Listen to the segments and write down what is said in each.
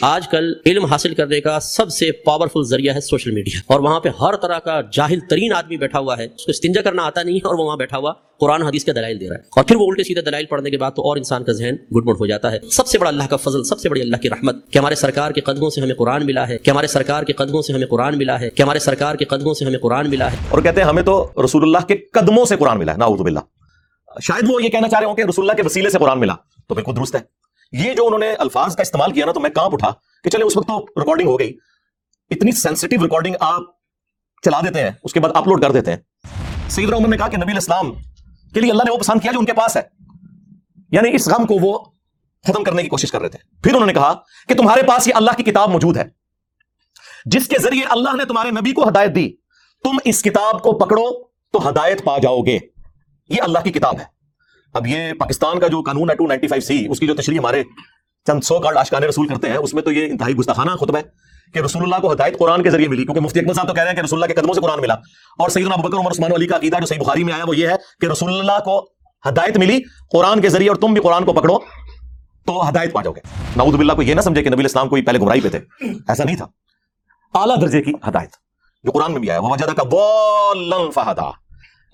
آج کل علم حاصل کرنے کا سب سے پاورفل ذریعہ ہے سوشل میڈیا اور وہاں پہ ہر طرح کا جاہل ترین آدمی بیٹھا ہوا ہے، اس کو استنجا کرنا آتا نہیں ہے اور وہ وہاں بیٹھا ہوا قرآن حدیث کے دلائل دے رہا ہے۔ اور پھر وہ الٹے سیدھے دلائل پڑھنے کے بعد تو اور انسان کا ذہن گڈ مڈ ہو جاتا ہے۔ سب سے بڑا اللہ کا فضل، سب سے بڑی اللہ کی رحمت۔ کہ ہمارے سرکار کے قدموں سے ہمیں قرآن ملا ہے، کہ ہمارے سرکار کے قدموں سے ہمیں قرآن ملا ہے، کہ ہمارے سرکار کے قدموں سے ہمیں قرآن ملا ہے۔ اور کہتے ہیں، ہمیں تو رسول اللہ کے قدموں سے قرآن ملا ہے ناؤذ باللہ۔ شاید وہ یہ کہنا چاہ رہے ہوں کہ رسول اللہ کے وسیلے سے قرآن ملا، تو بالکل درست ہے۔ یہ جو انہوں نے الفاظ کا استعمال کیا نا، تو میں کہاں اٹھا کہ چلے اس وقت تو ریکارڈنگ ہو گئی۔ اتنی سینسٹیو ریکارڈنگ آپ چلا دیتے ہیں، اس کے بعد اپلوڈ کر دیتے ہیں۔ سید عمر نے کہا کہ نبی الاسلام کے لیے اللہ نے وہ پسند کیا جو ان کے پاس ہے۔ یعنی اس غم کو وہ ختم کرنے کی کوشش کر رہے تھے۔ پھر انہوں نے کہا کہ تمہارے پاس یہ اللہ کی کتاب موجود ہے۔ جس کے ذریعے اللہ نے تمہارے نبی کو ہدایت دی، تم اس کتاب کو پکڑو تو ہدایت پا جاؤ گے۔ یہ اللہ کی کتاب ہے۔ اب یہ پاکستان کا جو قانون ہے ٹو نائنٹی فائیو سی، اس کی جو تشریح ہمارے چند سو کارڈ آشکان رسول کرتے ہیں، اس میں تو یہ انتہائی گستاخانہ خطبہ ہے کہ رسول اللہ کو ہدایت قرآن کے ذریعے ملی، کیونکہ مفتی اکمل صاحب تو کہہ رہے ہیں کہ رسول اللہ کے قدموں سے قرآن ملا۔ اور سیدنا ابوبکر عمر، عثمان علی کا عقیدہ جو صحیح بخاری میں آیا، وہ یہ ہے کہ رسول اللہ کو ہدایت ملی قرآن کے ذریعے اور تم بھی قرآن کو پکڑو تو ہدایت پا جاؤ گے نعوذ باللہ کو یہ نہ سمجھے کہ نبی اسلام کوئی پہلے گمراہی پہ تھے۔ ایسا نہیں تھا۔ اعلیٰ درجے کی ہدایت جو قرآن میں بھی آیا۔ وہ وجہ کا بولن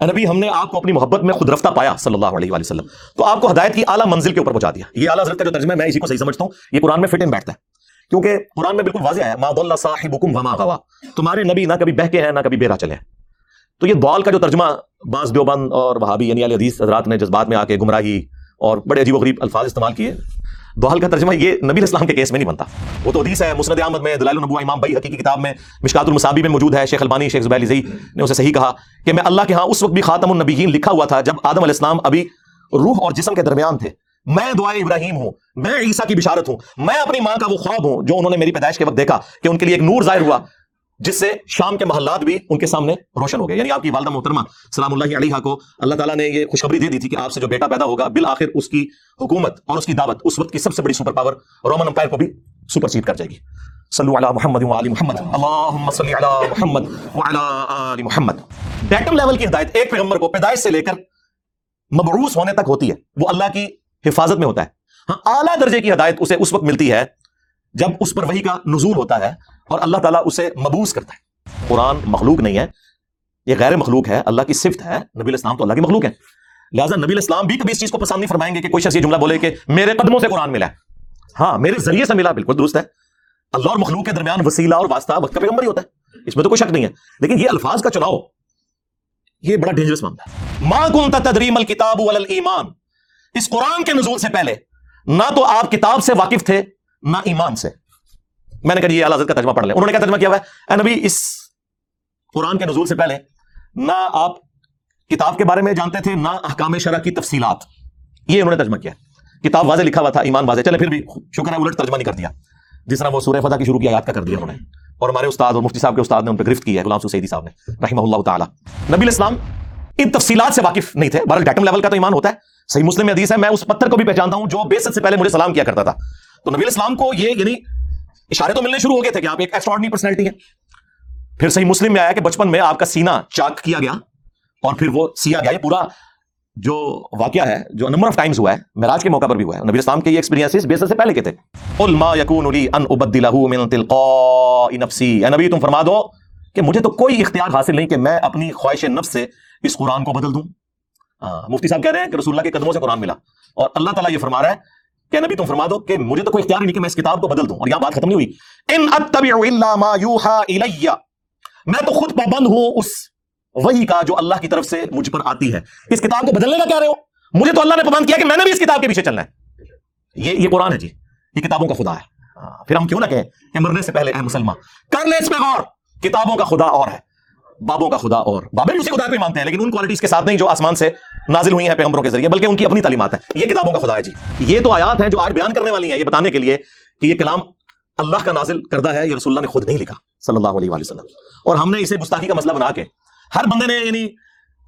نبی، ہم نے آپ کو اپنی محبت میں خود رفتہ پایا صلی اللہ علیہ وسلم۔ تو آپ کو ہدایت کی اعلیٰ منزل کے اوپر پہنچا دیا۔ یہ اعلیٰ حضرت کا جو ترجمہ ہے، میں اسی کو صحیح سمجھتا ہوں۔ یہ قرآن میں فٹ ان بیٹھتا ہے۔ کیونکہ قرآن میں بالکل واضح ہے، ما ضل صاحبکم وما غوا تمہارے نبی نہ کبھی بہکے ہیں، نہ کبھی بیرا چلے ہیں۔ تو یہ بال کا جو ترجمہ بعض دیوبند اور وہابی یعنی علی حدیث حضرات نے جذبات میں آ کے گمراہی اور بڑے عجیب و غریب الفاظ استعمال کیے۔ دوحل کا ترجمہ یہ نبی اسلام کے کیس میں نہیں بنتا۔ وہ تو حدیث ہے، مسند احمد میں، دلائل النبوہ امام بئی حقیقی کتاب میں، مشکات المصابی میں موجود ہے، شیخ البانی، شیخ زبیل زئی نے اسے صحیح کہا کہ میں اللہ کے ہاں اس وقت بھی خاتم النبیین لکھا ہوا تھا جب آدم علیہ السلام ابھی روح اور جسم کے درمیان تھے۔ میں دعائے ابراہیم ہوں، میں عیسیٰ کی بشارت ہوں، میں اپنی ماں کا وہ خواب ہوں جو انہوں نے میری پیدائش کے وقت دیکھا کہ ان کے لیے ایک نور ظاہر ہوا۔ جس سے شام کے محلات بھی ان کے سامنے روشن ہو گئے۔ یعنی آپ کی والدہ محترمہ، سلام اللہ علیہ کو اللہ تعالیٰ نے یہ خوشخبری دے دی تھی کہ آپ سے جو بیٹا پیدا ہوگا، بالآخر اس کی حکومت اور اس کی دعوت، اس وقت کی سب سے بڑی سپر پاور رومن امپائر کو بھی سپر سیٹ کر جائے گی۔ صلو علی محمد وعلی محمد۔ اللہم صلی علی محمد وعلی آل محمد۔ ڈیٹم لیول کی ہدایت ایک پیغمبر کو پیدائش سے لے کر مبعوث ہونے تک ہوتی ہے۔ وہ اللہ کی حفاظت میں ہوتا ہے۔ ہاں اعلیٰ درجے کی ہدایت اسے اس وقت ملتی ہے جب اس پر وہی کا نزول ہوتا ہے اور اللہ تعالیٰ اسے مبوس کرتا ہے۔ قرآن مخلوق نہیں ہے، یہ غیر مخلوق ہے، اللہ کی صفت ہے، نبی الاسلام تو اللہ کی مخلوق ہے لہٰذا نبی الاسلام بھی کبھی اس چیز کو پسند نہیں فرمائیں گے کہ کوئی شخص یہ جملہ بولے کہ میرے قدموں سے قرآن ملا ہے۔ ہاں میرے ذریعے سے ملا، بالکل درست ہے۔ اللہ اور مخلوق کے درمیان وسیلہ اور واسطہ وقت کا پیغمبر ہی ہوتا ہے، اس میں تو کوئی شک نہیں ہے۔ لیکن یہ الفاظ کا چناؤ یہ بڑا ڈینجرس معاملہ ہے۔ ماں کن تدریم الکتاب ایمان اس قرآن کے نزول سے پہلے نہ تو آپ کتاب سے واقف تھے نہ ایمان سے۔ میں نے کہا جی یہ حضرت کا ترجمہ پڑھ لیں۔ انہوں نے کیا ترجمہ کیا ہوا ہے؟ اے نبی، اس قرآن کے نزول سے پہلے نہ آپ کتاب کے بارے میں جانتے تھے، نہ احکام شرح کی تفصیلات۔ یہ انہوں نے ترجمہ کیا۔ کتاب واضح لکھا ہوا تھا، ایمان واضح۔ چلے، پھر بھی شکر ہے، الٹ ترجمہ نہیں کر دیا۔ جس طرح وہ سورہ فتح کی شروع کی آیات کا کر دیا انہوں نے۔ اور ہمارے استاد اور مفتی صاحب کے استاد نے ان پہ گرفت کی ہے، غلام سیدی صاحب نے، رحمہ اللہ تعالیٰ۔ نبی الاسلام ان تفصیلات سے واقف نہیں تھے۔ بہرحال ڈیٹم لیول کا تو ایمان ہوتا ہے۔ صحیح مسلم حدیث ہے، میں اس پتھر کو بھی پہچانتا ہوں جو بیست سے پہلے مجھے سلام کیا کرتا تھا۔ تو نبی الاسلام کو یہ یعنی اشارے تو ملنے شروع ہو گئے تھے کہ آپ ایک ایکسٹرارڈنری پرسنالٹی ہیں۔ پھر صحیح مسلم میں آیا کہ بچپن میں آپ کا سینہ چاک کیا گیا اور پھر وہ سیا گیا، یہ پورا جو واقعہ ہے، جو نمبر آف ٹائمز ہوا ہے، معراج کے موقع پر بھی ہوا ہے۔ نبی اسلام کے یہ ایکسپیرینسز بیس سے پہلے کے تھے۔ قل ما یکون لی ان ابدلہ من تلقاء نفسی۔ اے نبی، تم فرما دو کہ مجھے تو کوئی اختیار حاصل نہیں کہ میں اپنی خواہش نفس سے اس قرآن کو بدل دوں۔ ہاں، مفتی صاحب کہہ رہے ہیں کہ رسول اللہ کے قدموں سے قرآن ملا اور اللہ تعالیٰ یہ فرما رہا ہے کہ نبی تم فرما دو کہ مجھے تو کوئی اختیار نہیں کہ میں اس کتاب کو بدل دوں اور یہاں بات ختم نہیں ہوئی۔ ان اتبع الا ما یوحا الی میں تو خود پابند ہوں اس وہی کا جو اللہ کی طرف سے مجھ پر آتی ہے۔ اس کتاب کو بدلنے کا کہہ رہے ہو؟ مجھے تو اللہ نے پابند کیا کہ میں نے بھی اس کتاب کے پیچھے چلنا ہے۔ یہ یہ قرآن ہے جی۔ یہ کتابوں کا خدا ہے۔ پھر ہم کیوں نہ کہیں کہ مرنے سے پہلے اے مسلمان کر لے اس پہ غور۔ کتابوں کا خدا اور ہے۔ بابوں کا خدا اور۔ بابے بھی اسی خدا پہ مانتے ہیں، لیکن ان کوالٹیز کے ساتھ نہیں جو آسمان سے نازل ہوئی ہیں پیغمبروں کے ذریعے، بلکہ ان کی اپنی تعلیمات ہیں۔ یہ کتابوں کا خدا ہے جی۔ یہ تو آیات ہیں جو آج بیان کرنے والی ہیں۔ یہ بتانے کے لیے کہ یہ کلام اللہ کا نازل کردہ ہے، یہ رسول اللہ نے خود نہیں لکھا، صلی اللہ علیہ وسلم۔ اور ہم نے اسے گستاخی کا مسئلہ بنا کے ہر بندے نے یعنی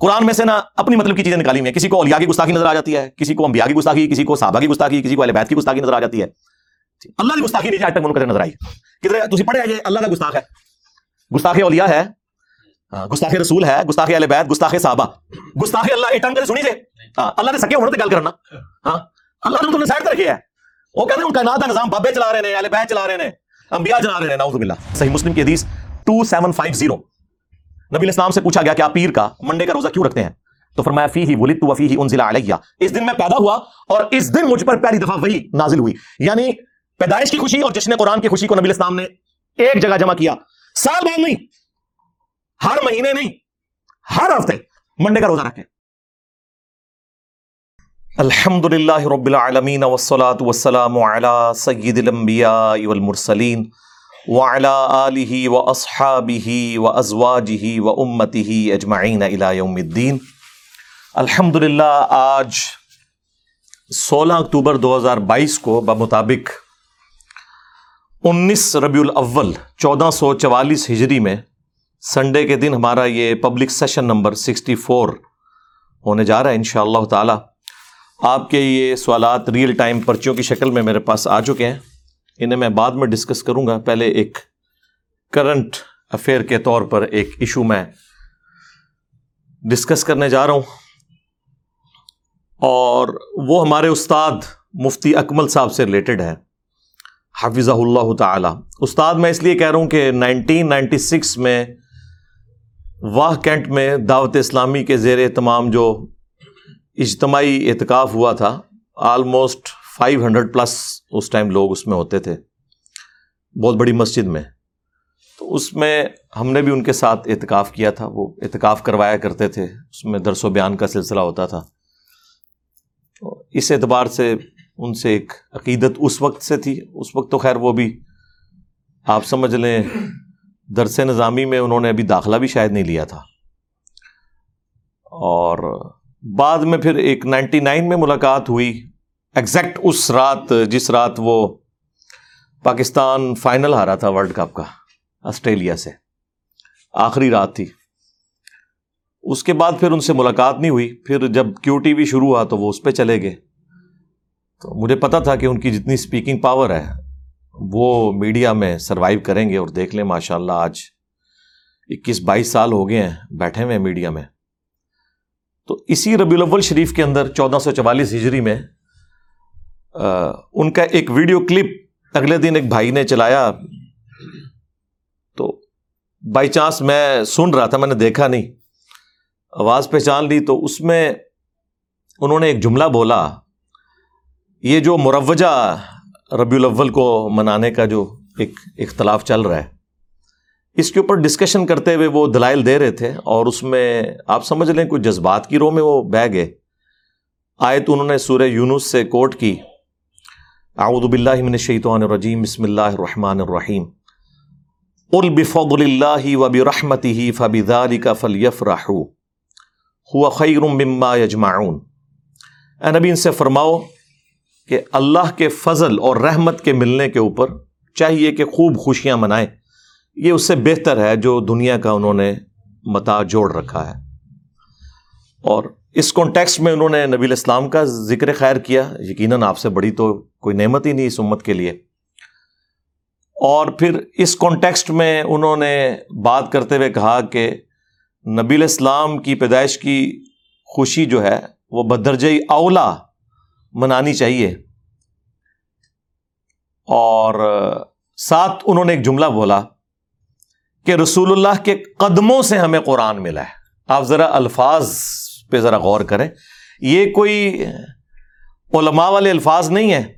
قرآن میں سے نا اپنی مطلب کی چیزیں نکالی ہوئی ہیں۔ کسی کو اولیاء کی گستاخی نظر آ جاتی ہے، کسی کو انبیاء کی گستاخی، کسی کو صحابہ کی گستاخی، کسی کو اہل بیت کی گستاخی نظر آ جاتی ہے۔ جی، اللہ کی گستاخی نہیں آج تک منکر نظر آئی۔ کدھر تھی پڑھے یہ اللہ کا گستاخ ہے۔ گستاخ اولیاء ہے۔ گستاخ رسول ہے گستاخ اہل بیت گستاخ صحابہ۔ گستاخ اللہ ایٹم کر سنی سے ہاں، اللہ نے سکے ہونے تے گل کرنا۔ ہاں اللہ نے تمہیں سائڈ کر کے ہے۔ وہ کہتے ہیں ان کا نادا نظام بابے چلا رہے ہیں اہل بیت چلا رہے ہیں انبیاء چلا رہے ہیں نعوذ باللہ۔ صحیح مسلم کی حدیث 2750 نبی علیہ السلام سے پوچھا گیا کہ آپ پیر کا منڈے کا روزہ کیوں رکھتے ہیں؟ تو فرمایا فی ہی ولدت و فی ہی انزل علیہ۔ اس دن میں پیدا ہوا اور اس دن مجھ پر پہلی دفعہ وہی نازل ہوئی۔ یعنی پیدائش کی خوشی اور جشن قرآن کی خوشی کو نبی علیہ السلام نے ایک جگہ جمع کیا۔ سال بعد نہیں ہر مہینے نہیں، ہر ہفتے منڈے کا روزہ رکھے الحمد للہ رب العالمین والصلاة والسلام على سید الانبیاء والمرسلین وعلى آلہ واصحابہ وازواجہ وامتہ اجمعین الى یوم الدین۔ الحمد للہ آج سولہ اکتوبر دو ہزار بائیس کو بمطابق انیس ربیع الاول چودہ سو چوالیس ہجری میں سنڈے کے دن ہمارا یہ public session number sixty four ہونے جا رہا ہے، انشاءاللہ اللہ تعالی۔ آپ کے یہ سوالات ریئل ٹائم پرچیوں کی شکل میں میرے پاس آ چکے ہیں۔ انہیں میں بعد میں ڈسکس کروں گا۔ پہلے ایک کرنٹ افیئر کے طور پر ایک ایشو میں ڈسکس کرنے جا رہا ہوں۔ اور وہ ہمارے استاد مفتی اکمل صاحب سے ریلیٹڈ ہے حافظ اللہ تعالی۔ استاد میں اس لیے کہہ رہا ہوں کہ نائنٹین نائنٹی سکس میں واہ کینٹ میں دعوت اسلامی کے زیر تمام جو اجتماعی اعتکاف ہوا تھا آلموسٹ فائیو ہنڈریڈ پلس اس ٹائم لوگ اس میں ہوتے تھے۔ بہت بڑی مسجد میں۔ تو اس میں ہم نے بھی ان کے ساتھ اعتکاف کیا تھا، وہ اعتکاف کروایا کرتے تھے۔ اس میں درس و بیان کا سلسلہ ہوتا تھا۔ اس اعتبار سے ان سے ایک عقیدت اس وقت سے تھی۔ اس وقت تو خیر وہ بھی آپ سمجھ لیں درس نظامی میں انہوں نے ابھی داخلہ بھی شاید نہیں لیا تھا۔ اور بعد میں پھر ایک نائنٹی نائن میں ملاقات ہوئی۔ ایگزیکٹ اس رات، جس رات وہ پاکستان فائنل ہارا تھا ورلڈ کپ کا آسٹریلیا سے۔ آخری رات تھی۔ اس کے بعد پھر ان سے ملاقات نہیں ہوئی۔ پھر جب کیو ٹی وی شروع ہوا تو وہ اس پہ چلے گئے۔ تو مجھے پتا تھا کہ ان کی جتنی اسپیکنگ پاور ہے وہ میڈیا میں سروائیو کریں گے اور دیکھ لیں ماشاء اللہ آج اکیس بائیس سال ہو گئے ہیں بیٹھے ہوئے میڈیا میں۔ تو اسی ربیع الاول شریف کے اندر چودہ سو چوالیس ہجری میں ان کا ایک ویڈیو کلپ اگلے دن ایک بھائی نے چلایا۔ تو بائی چانس میں سن رہا تھا، میں نے دیکھا نہیں۔ آواز پہچان لی، تو اس میں انہوں نے ایک جملہ بولا، یہ جو مروجہ ربیع الاول کو منانے کا جو ایک اختلاف چل رہا ہے۔ اس کے اوپر ڈسکشن کرتے ہوئے وہ دلائل دے رہے تھے اور اس میں آپ سمجھ لیں کچھ جذبات کی رو میں وہ بہ گئے۔ آئے تو انہوں نے سورہ یونس سے کوٹ کی۔ اعوذ باللہ من الشیطان الرجیم، بسم اللہ الرحمن الرحیم۔ قل بفضل اللہ و برحمتہ فبذالک فلیفرحوا۔ ہوا خیر مما یجمعون۔ اے نبی، ان سے فرماؤ کہ اللہ کے فضل اور رحمت کے ملنے کے اوپر چاہیے کہ خوب خوشیاں منائیں۔ یہ اس سے بہتر ہے جو دنیا کا انہوں نے متا جوڑ رکھا ہے۔ اور اس کانٹیکسٹ میں انہوں نے نبی الاسلام کا ذکر خیر کیا۔ یقیناً آپ سے بڑی تو کوئی نعمت ہی نہیں اس امت کے لیے۔ اور پھر اس کانٹیکسٹ میں انہوں نے بات کرتے ہوئے کہا کہ نبی الاسلام کی پیدائش کی خوشی جو ہے وہ بدرجئی اولا منانی چاہیے۔ اور ساتھ انہوں نے ایک جملہ بولا کہ رسول اللہ کے قدموں سے ہمیں قرآن ملا ہے۔ آپ ذرا الفاظ پہ ذرا غور کریں۔ یہ کوئی علماء والے الفاظ نہیں ہے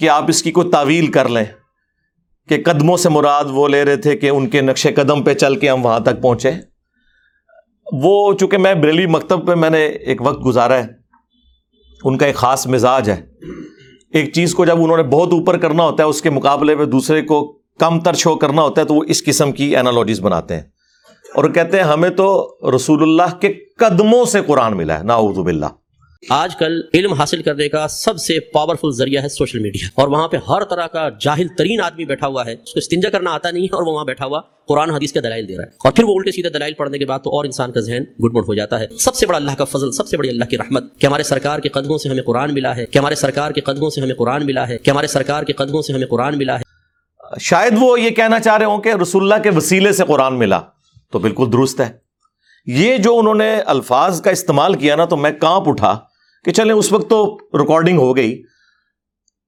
کہ آپ اس کی کوئی تعویل کر لیں کہ قدموں سے مراد وہ لے رہے تھے کہ ان کے نقش قدم پہ چل کے ہم وہاں تک پہنچے۔ وہ چونکہ میں بریلی مکتب پہ میں نے ایک وقت گزارا ہے۔ ان کا ایک خاص مزاج ہے۔ ایک چیز کو جب انہوں نے بہت اوپر کرنا ہوتا ہے، اس کے مقابلے میں دوسرے کو کم تر شو کرنا ہوتا ہے، تو وہ اس قسم کی اینالوجیز بناتے ہیں۔ اور کہتے ہیں، ہمیں تو رسول اللہ کے قدموں سے قرآن ملا ہے نا اردو باللہ۔ آج کل علم حاصل کرنے کا سب سے پاورفل ذریعہ ہے سوشل میڈیا اور وہاں پہ ہر طرح کا جاہل ترین آدمی بیٹھا ہوا ہے، اس کو استنجا کرنا آتا نہیں ہے اور وہ وہاں بیٹھا ہوا قرآن حدیث کے دلائل دے رہا ہے۔ اور پھر وہ الٹے سیدھے دلائل پڑھنے کے بعد تو اور انسان کا ذہن گڈ مڈ ہو جاتا ہے۔ سب سے بڑا اللہ کا فضل، سب سے بڑی اللہ کی رحمت۔ کہ ہمارے سرکار کے قدموں سے ہمیں قرآن ملا ہے، کہ ہمارے سرکار کے قدموں سے ہمیں قرآن ملا ہے، کہ ہمارے سرکار کے قدموں سے ہمیں قرآن ملا ہے۔ شاید وہ یہ کہنا چاہ رہے ہوں کہ رسول اللہ کے وسیلے سے قرآن ملا تو بالکل درست ہے۔ یہ جو انہوں نے الفاظ کا استعمال کیا نا تو میں کانپ اٹھا۔ کہ چلیں اس وقت تو ریکارڈنگ ہو گئی۔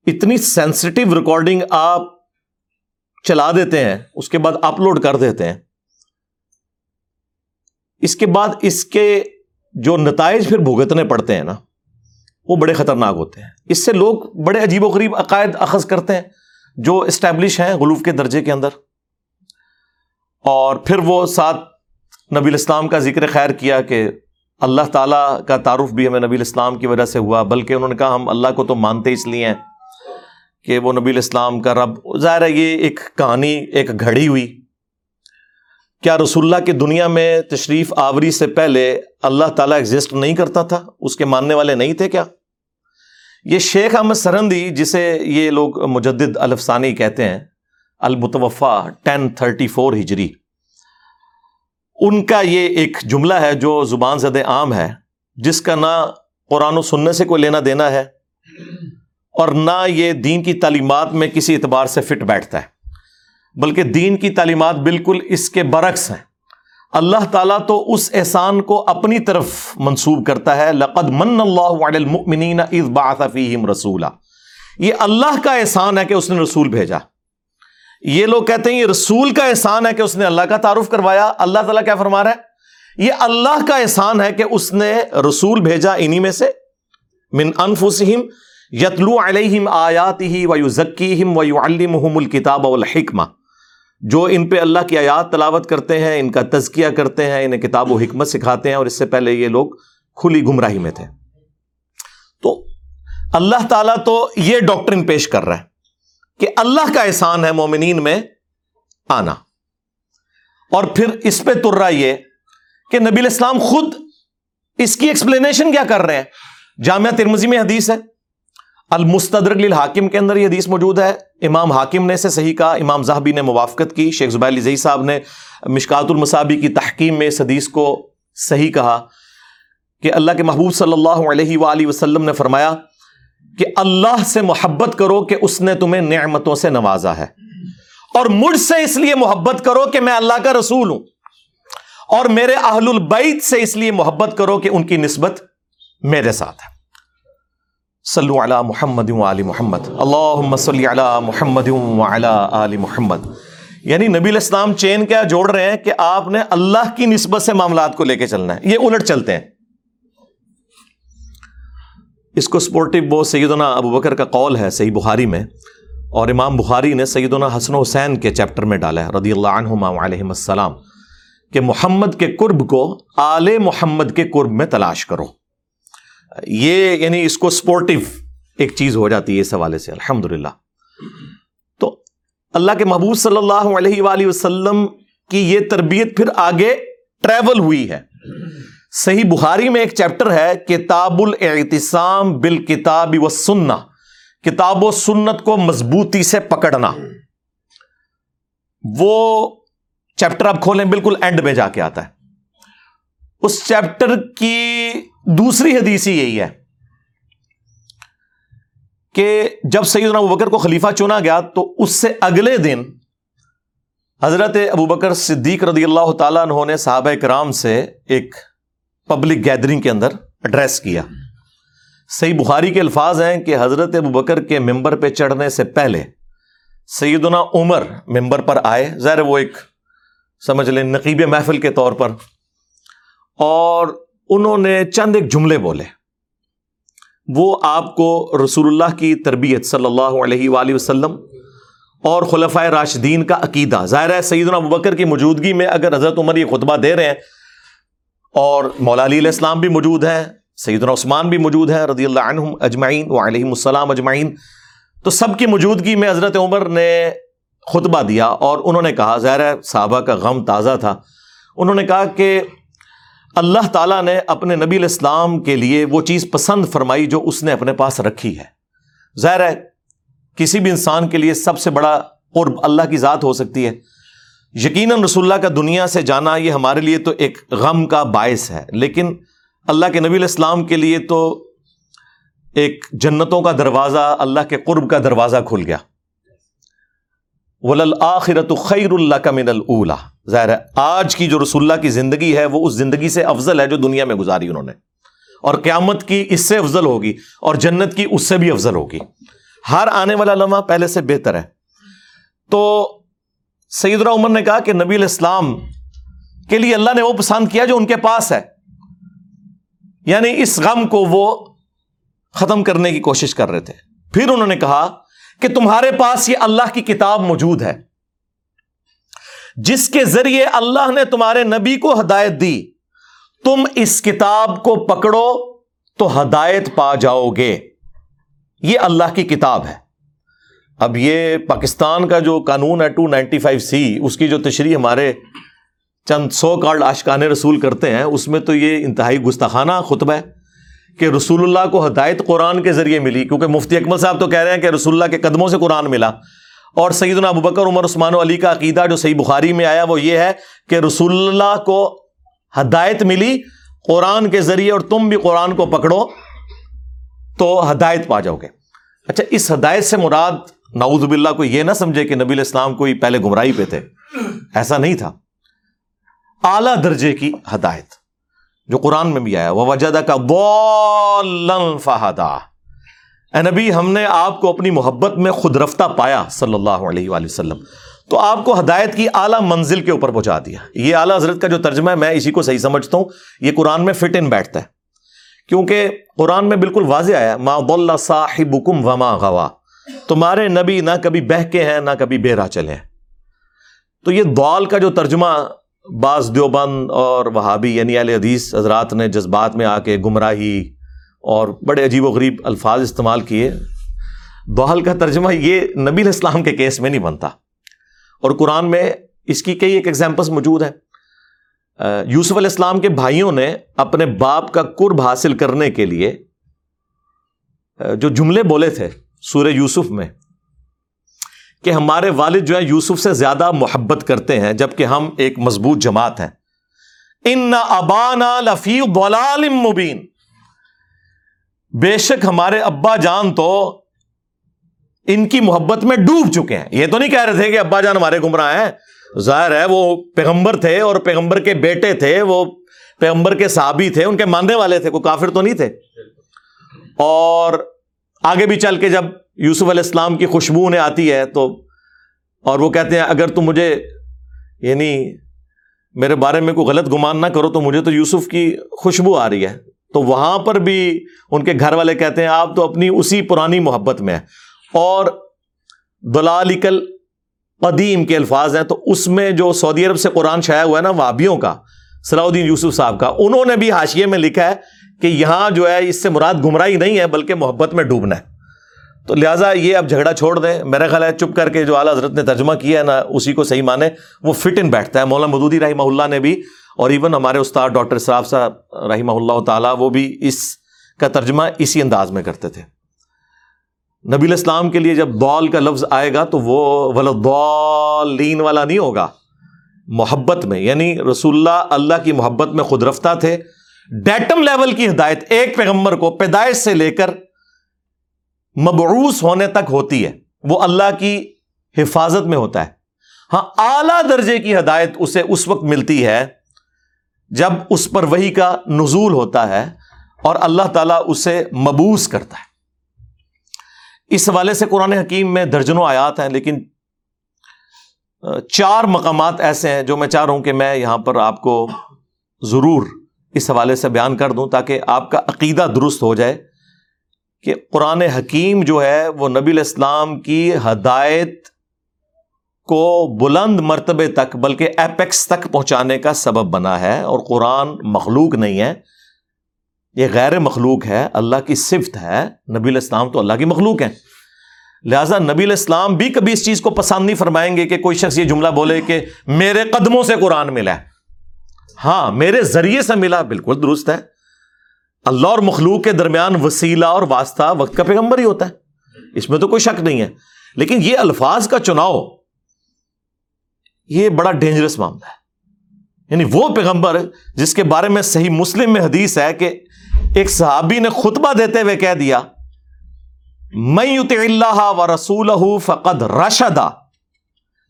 اتنی سینسٹیو ریکارڈنگ آپ چلا دیتے ہیں، اس کے بعد اپلوڈ کر دیتے ہیں۔ اس کے بعد اس کے جو نتائج پھر بھگتنے پڑتے ہیں نا، وہ بڑے خطرناک ہوتے ہیں۔ اس سے لوگ بڑے عجیب و غریب عقائد اخذ کرتے ہیں، جو اسٹیبلش ہیں غلوف کے درجے کے اندر۔ اور پھر وہ ساتھ نبی الاسلام کا ذکر خیر کیا کہ اللہ تعالیٰ کا تعارف بھی ہمیں نبی الاسلام کی وجہ سے ہوا، بلکہ انہوں نے کہا ہم اللہ کو تو مانتے اس لیے ہیں کہ وہ نبی الاسلام کا رب۔ ظاہر ہے یہ ایک کہانی، ایک گھڑی ہوئی۔ کیا رسول اللہ کی دنیا میں تشریف آوری سے پہلے اللہ تعالیٰ ایگزسٹ نہیں کرتا تھا؟ اس کے ماننے والے نہیں تھے کیا؟ یہ شیخ احمد سرندی، جسے یہ لوگ مجدد الفسانی کہتے ہیں المتوفا ٹین تھرٹی فور ہجری۔ ان کا یہ ایک جملہ ہے جو زبان زد عام ہے، جس کا نہ قرآن و سننے سے کوئی لینا دینا ہے اور نہ یہ دین کی تعلیمات میں کسی اعتبار سے فٹ بیٹھتا ہے، بلکہ دین کی تعلیمات بالکل اس کے برعکس ہیں۔ اللہ تعالیٰ تو اس احسان کو اپنی طرف منسوب کرتا ہے، لقد من اللہ المؤمنین اذ بعث فیہم رسولا۔ یہ اللہ کا احسان ہے کہ اس نے رسول بھیجا۔ یہ لوگ کہتے ہیں یہ رسول کا احسان ہے کہ اس نے اللہ کا تعارف کروایا۔ اللہ تعالیٰ کیا فرما رہا ہے؟ یہ اللہ کا احسان ہے کہ اس نے رسول بھیجا انہی میں سے، من انفسہم، یتلو علیہم آیاتہ ویزکیہم ویعلمہم الکتاب والحکمہ۔ جو ان پہ اللہ کی آیات تلاوت کرتے ہیں، ان کا تزکیہ کرتے ہیں، انہیں کتاب و حکمت سکھاتے ہیں اور اس سے پہلے یہ لوگ کھلی گمراہی میں تھے۔ تو اللہ تعالیٰ تو یہ ڈاکٹرن پیش کر رہا ہے۔ کہ اللہ کا احسان ہے مومنین میں آنا۔ اور پھر اس پہ تر رہا یہ کہ نبی الاسلام خود اس کی ایکسپلینیشن کیا کر رہے ہیں؟ جامعہ ترمزی میں حدیث ہے۔ المستدرک للحاکم کے اندر یہ حدیث موجود ہے۔ امام حاکم نے اسے صحیح کہا۔ امام زہبی نے موافقت کی۔ شیخ زبیر علی زئی صاحب نے مشکات المصابی کی تحکیم میں اس حدیث کو صحیح کہا کہ اللہ کے محبوب صلی اللہ علیہ وآلہ وسلم نے فرمایا کہ اللہ سے محبت کرو کہ اس نے تمہیں نعمتوں سے نوازا ہے۔ اور مجھ سے اس لیے محبت کرو کہ میں اللہ کا رسول ہوں۔ اور میرے اہل البیت سے اس لیے محبت کرو کہ ان کی نسبت میرے ساتھ ہے۔ صلو علی محمد علی محمد۔ اللہ صلی علی محمد علی آل محمد۔ یعنی نبی الاسلام چین کیا جوڑ رہے ہیں کہ آپ نے اللہ کی نسبت سے معاملات کو لے کے چلنا ہے۔ یہ الٹ چلتے ہیں۔ اس کو سپورٹو وہ سیدنا ابو بکر کا قول ہے صحیح بخاری میں اور امام بخاری نے سیدنا حسن حسین کے چیپٹر میں ڈالا ہے رضی اللہ عنہما علیہ السلام کہ محمد کے قرب کو آل محمد کے قرب میں تلاش کرو۔ یہ یعنی اس کو سپورٹو ایک چیز ہو جاتی ہے اس حوالے سے الحمد تو اللہ کے محبوب صلی اللہ علیہ وآلہ وسلم کی یہ تربیت پھر آگے ٹریول ہوئی ہے۔ صحیح بخاری میں ایک چیپٹر ہے، کتاب الاعتصام بالکتاب و سننا کتاب و سنت کو مضبوطی سے پکڑنا۔ وہ چیپٹر آپ کھولیں، بالکل اینڈ میں جا کے آتا ہے۔ اس چیپٹر کی دوسری حدیث ہی یہی ہے کہ جب سیدنا ابو بکر کو خلیفہ چنا گیا تو اس سے اگلے دن حضرت ابو بکر صدیق رضی اللہ تعالیٰ انہوں نے صحابہ کرام سے ایک پبلک گیدرنگ کے اندر ایڈریس کیا۔ صحیح بخاری کے الفاظ ہیں کہ حضرت ابو بکر کے ممبر پہ چڑھنے سے پہلے سیدنا عمر ممبر پر آئے۔ ظاہر وہ ایک، سمجھ لیں، نقیب محفل کے طور پر۔ اور انہوں نے چند ایک جملے بولے۔ وہ آپ کو رسول اللہ کی تربیت صلی اللہ علیہ وآلہ وسلم اور خلفۂ راشدین کا عقیدہ۔ ظاہر ہے سیدنا ابو بکر کی موجودگی میں اگر حضرت عمر یہ خطبہ دے رہے ہیں اور مولا علی علیہ السلام بھی موجود ہے سیدنا عثمان بھی موجود ہے رضی اللہ عنہم اجمعین و علیہ السلام اجمعین۔ تو سب کی موجودگی میں حضرت عمر نے خطبہ دیا اور انہوں نے کہا، ظاہر صحابہ کا غم تازہ تھا۔ انہوں نے کہا کہ اللہ تعالیٰ نے اپنے نبی الاسلام کے لیے وہ چیز پسند فرمائی جو اس نے اپنے پاس رکھی ہے۔ ظاہر ہے، کسی بھی انسان کے لیے سب سے بڑا قرب اللہ کی ذات ہو سکتی ہے۔ یقیناً رسول اللہ کا دنیا سے جانا یہ ہمارے لیے تو ایک غم کا باعث ہے، لیکن اللہ کے نبی الاسلام کے لیے تو ایک جنتوں کا دروازہ، اللہ کے قرب کا دروازہ کھل گیا۔ ولل آخرت خیر اللہ کا من اللہ ظاہر ہے، آج کی جو رسول اللہ کی زندگی ہے، وہ اس زندگی سے افضل ہے جو دنیا میں گزاری انہوں نے۔ اور قیامت کی اس سے افضل ہوگی، اور جنت کی اس سے بھی افضل ہوگی۔ ہر آنے والا لمحہ پہلے سے بہتر ہے۔ تو سیدنا عمر نے کہا کہ نبی الاسلام کے لیے اللہ نے وہ پسند کیا جو ان کے پاس ہے۔ یعنی اس غم کو وہ ختم کرنے کی کوشش کر رہے تھے۔ پھر انہوں نے کہا کہ تمہارے پاس یہ اللہ کی کتاب موجود ہے۔ جس کے ذریعے اللہ نے تمہارے نبی کو ہدایت دی، تم اس کتاب کو پکڑو تو ہدایت پا جاؤ گے۔ یہ اللہ کی کتاب ہے۔ اب یہ پاکستان کا جو قانون ہے ٹو نائنٹی فائیو سی، اس کی جو تشریح ہمارے چند سو کارڈ آشکان رسول کرتے ہیں، اس میں تو یہ انتہائی گستاخانہ خطبہ ہے کہ رسول اللہ کو ہدایت قرآن کے ذریعے ملی، کیونکہ مفتی اکمل صاحب تو کہہ رہے ہیں کہ رسول اللہ کے قدموں سے قرآن ملا۔ اور سیدنا ابوبکر عمر، عثمان و علی کا عقیدہ جو صحیح بخاری میں آیا، وہ یہ ہے کہ رسول اللہ کو ہدایت ملی قرآن کے ذریعے اور تم بھی قرآن کو پکڑو تو ہدایت پا جاؤ گے۔ اچھا اس ہدایت سے مراد نعوذ باللہ کو یہ نہ سمجھے کہ نبی الاسلام کوئی پہلے گمراہی پہ تھے۔ ایسا نہیں تھا۔ اعلی درجے کی ہدایت جو قرآن میں بھی آیا۔ وہ وجدہ کا فہدا اے نبی، ہم نے آپ کو اپنی محبت میں خود رفتہ پایا صلی اللہ علیہ وآلہ وسلم۔ تو آپ کو ہدایت کی اعلیٰ منزل کے اوپر پہنچا دیا۔ یہ اعلیٰ حضرت کا جو ترجمہ ہے، میں اسی کو صحیح سمجھتا ہوں۔ یہ قرآن میں فٹ ان بیٹھتا ہے۔ کیونکہ قرآن میں بالکل واضح آیا، ما ضل صاحبکم وما غوا تمہارے نبی نہ کبھی بہ کے ہیں، نہ کبھی بہرا چلے ہیں۔ تو یہ دعال کا جو ترجمہ بعض دیوبند اور وہابی یعنی اہل حدیث، حضرات نے جذبات میں آ کے گمراہی اور بڑے عجیب و غریب الفاظ استعمال کیے۔ دوحل کا ترجمہ یہ نبی الاسلام کے کیس میں نہیں بنتا۔ اور قرآن میں اس کی کئی ایک ایگزامپلس موجود ہیں۔ یوسف علیہ السلام کے بھائیوں نے اپنے باپ کا قرب حاصل کرنے کے لیے جو جملے بولے تھے سورہ یوسف میں کہ ہمارے والد جو ہے یوسف سے زیادہ محبت کرتے ہیں، جبکہ ہم ایک مضبوط جماعت ہیں۔ ان ابانا لفی مبین بے شک ہمارے ابا جان تو ان کی محبت میں ڈوب چکے ہیں۔ یہ تو نہیں کہہ رہے تھے کہ ابا جان ہمارے گمراہ ہیں۔ ظاہر ہے وہ پیغمبر تھے اور پیغمبر کے بیٹے تھے، وہ پیغمبر کے صحابی تھے، ان کے ماننے والے تھے، کوئی کافر تو نہیں تھے۔ اور آگے بھی چل کے جب یوسف علیہ السلام کی خوشبو انہیں آتی ہے تو اور وہ کہتے ہیں، اگر تم مجھے یعنی میرے بارے میں کوئی غلط گمان نہ کرو تو مجھے تو یوسف کی خوشبو آ رہی ہے۔ تو وہاں پر بھی ان کے گھر والے کہتے ہیں، آپ تو اپنی اسی پرانی محبت میں ہیں۔ اور دلالکل قدیم کے الفاظ ہیں، تو اس میں جو سعودی عرب سے قرآن شائع ہوا ہے نا وابیوں کا، صلاح الدین یوسف صاحب کا، انہوں نے بھی حاشیے میں لکھا ہے کہ یہاں جو ہے اس سے مراد گمراہی نہیں ہے، بلکہ محبت میں ڈوبنا ہے۔ تو لہٰذا یہ اب جھگڑا چھوڑ دیں۔ میرا خیال ہے چپ کر کے جو اعلیٰ حضرت نے ترجمہ کیا ہے نا، اسی کو صحیح مانے۔ وہ فٹ ان بیٹھتا ہے۔ مولانا مدودی رحمہ اللہ نے بھی، اور ایون ہمارے استاد ڈاکٹر صاحب صاحب رحمہ اللہ تعالیٰ، وہ بھی اس کا ترجمہ اسی انداز میں کرتے تھے۔ نبی الاسلام کے لیے جب دول کا لفظ آئے گا تو وہ ولین والا نہیں ہوگا۔ محبت میں یعنی رسول اللہ اللہ کی محبت میں خود رفتہ تھے۔ ڈیٹم لیول کی ہدایت ایک پیغمبر کو پیدائش سے لے کر مبعوث ہونے تک ہوتی ہے۔ وہ اللہ کی حفاظت میں ہوتا ہے۔ ہاں اعلی درجے کی ہدایت اسے اس وقت ملتی ہے جب اس پر وہی کا نزول ہوتا ہے اور اللہ تعالیٰ اسے مبوس کرتا ہے۔ اس حوالے سے قرآن حکیم میں درجنوں آیات ہیں، لیکن چار مقامات ایسے ہیں جو میں چاہ رہا ہوں کہ میں یہاں پر آپ کو ضرور اس حوالے سے بیان کر دوں تاکہ آپ کا عقیدہ درست ہو جائے کہ قرآن حکیم جو ہے وہ نبی الاسلام کی ہدایت کو بلند مرتبے تک بلکہ ایپیکس تک پہنچانے کا سبب بنا ہے اور قرآن مخلوق نہیں ہے، یہ غیر مخلوق ہے، اللہ کی صفت ہے، نبی الاسلام تو اللہ کی مخلوق ہے لہٰذا نبی الاسلام بھی کبھی اس چیز کو پسند نہیں فرمائیں گے کہ کوئی شخص یہ جملہ بولے کہ میرے قدموں سے قرآن ملا ہے۔ ہاں میرے ذریعے سے ملا، بالکل درست ہے۔ اللہ اور مخلوق کے درمیان وسیلہ اور واسطہ وقت کا پیغمبر ہی ہوتا ہے۔ اس میں تو کوئی شک نہیں ہے۔ لیکن یہ الفاظ کا چناؤ، یہ بڑا ڈینجرس معاملہ ہے۔ یعنی وہ پیغمبر جس کے بارے میں صحیح مسلم میں حدیث ہے کہ ایک صحابی نے خطبہ دیتے ہوئے کہہ دیا میں اللہ و رسول فقد رشدا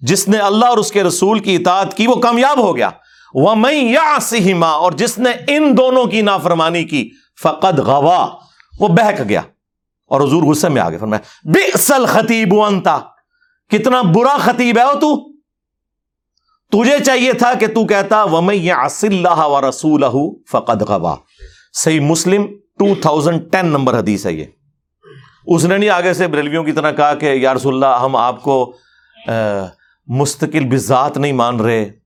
جس نے اللہ اور اس کے رسول کی اطاعت کی، وہ کامیاب ہو گیا۔ وہ میں یا اور جس نے ان دونوں کی نافرمانی کی، فقد غوا، وہ بہک گیا۔ اور حضور غصے میں آگے فرمایا بئسل خطیب انتا کتنا برا خطیب ہے وہ تو۔ تجھے چاہیے تھا کہ تو کہتا، وَمَن يَعْصِ اللَّهَ وَرَسُولَهُ فَقَدْ غَوَا۔ صحیح مسلم 2010 نمبر حدیث ہے یہ۔ اس نے نہیں آگے سے بریلویوں کی طرح کہا کہ، یا رسول اللہ، ہم آپ کو مستقل بذات نہیں مان رہے۔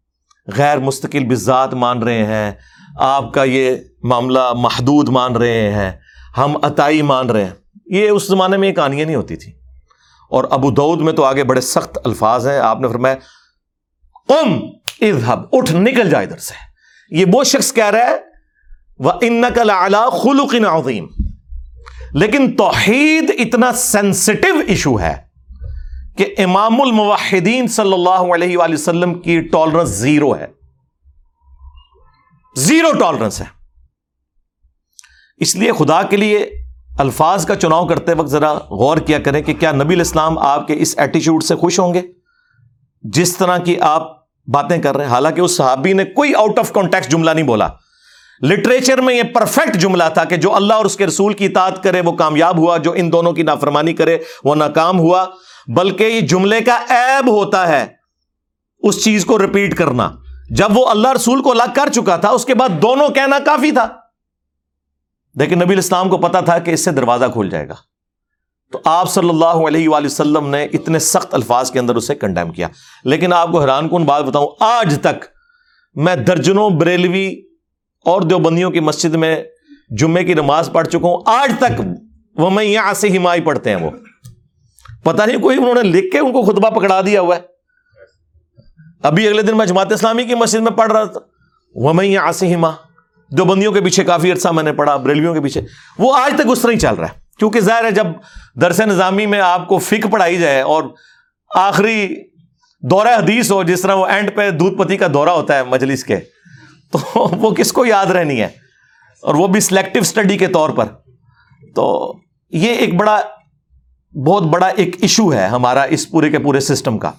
غیر مستقل بذات مان رہے ہیں، آپ کا یہ معاملہ محدود مان رہے ہیں، ہم عطائی مان رہے ہیں۔ یہ اس زمانے میں یہ کہانیاں نہیں ہوتی تھی اور ابو دعود میں تو آگے بڑے سخت الفاظ ہیں۔ آپ نے فرمایا، قم، اذهب، اٹھ، نکل جا ادھر سے۔ یہ وہ شخص کہہ رہا ہے وہ ان نقل اعلی خلق عظیم لیکن توحید اتنا سینسٹو ایشو ہے۔ کہ امام الموحدین صلی اللہ علیہ وآلہ وسلم کی ٹالرنس زیرو ہے۔ زیرو ٹالرنس ہے۔ اس لیے خدا کے لیے الفاظ کا چناؤ کرتے وقت ذرا غور کیا کریں کہ کیا نبی الاسلام آپ کے اس ایٹیچیوڈ سے خوش ہوں گے؟ جس طرح کی آپ باتیں کر رہے ہیں، حالانکہ اس صحابی نے کوئی آؤٹ آف کانٹیکس جملہ نہیں بولا۔ لٹریچر میں یہ پرفیکٹ جملہ تھا کہ جو اللہ اور اس کے رسول کی اطاعت کرے، وہ کامیاب ہوا، جو ان دونوں کی نافرمانی کرے، وہ ناکام ہوا۔ بلکہ یہ جملے کا عیب ہوتا ہے اس چیز کو ریپیٹ کرنا۔ جب وہ اللہ رسول کو الگ کر چکا تھا، اس کے بعد دونوں کہنا کافی تھا۔ لیکن نبی الاسلام کو پتا تھا کہ اس سے دروازہ کھول جائے گا۔ تو آپ صلی اللہ علیہ وآلہ وسلم نے اتنے سخت الفاظ کے اندر اسے کنڈیم کیا۔ لیکن آپ کو حیران کن بات بتاؤں، آج تک میں درجنوں بریلوی اور دیوبندیوں کی مسجد میں جمعے کی نماز پڑھ چکا ہوں۔ آج تک وہ میں یہاں سے ہمائی پڑھتے ہیں وہ۔ پتہ نہیں کوئی انہوں نے لکھ کے ان کو خطبہ پکڑا دیا ہوا ہے۔ ابھی اگلے دن میں جماعت اسلامی کی مسجد میں پڑھ رہا تھا۔ وہ میں یہاں سے ہما جو بندیوں کے پیچھے کافی عرصہ میں نے پڑھا بریلویوں کے پیچھے۔ وہ آج تک اس طرح ہی چل رہا ہے۔ کیونکہ ظاہر ہے جب درس نظامی میں آپ کو فک پڑھائی جائے اور آخری دورہ حدیث ہو، جس طرح وہ اینڈ پہ دودھ پتی کا دورہ ہوتا ہے مجلس کے تو وہ کس کو یاد رہنی ہے؟ اور وہ بھی سلیکٹو اسٹڈی کے طور پر۔ تو یہ ایک بڑا، بہت بڑا ایک ایشو ہے ہمارا اس پورے کے پورے سسٹم کا۔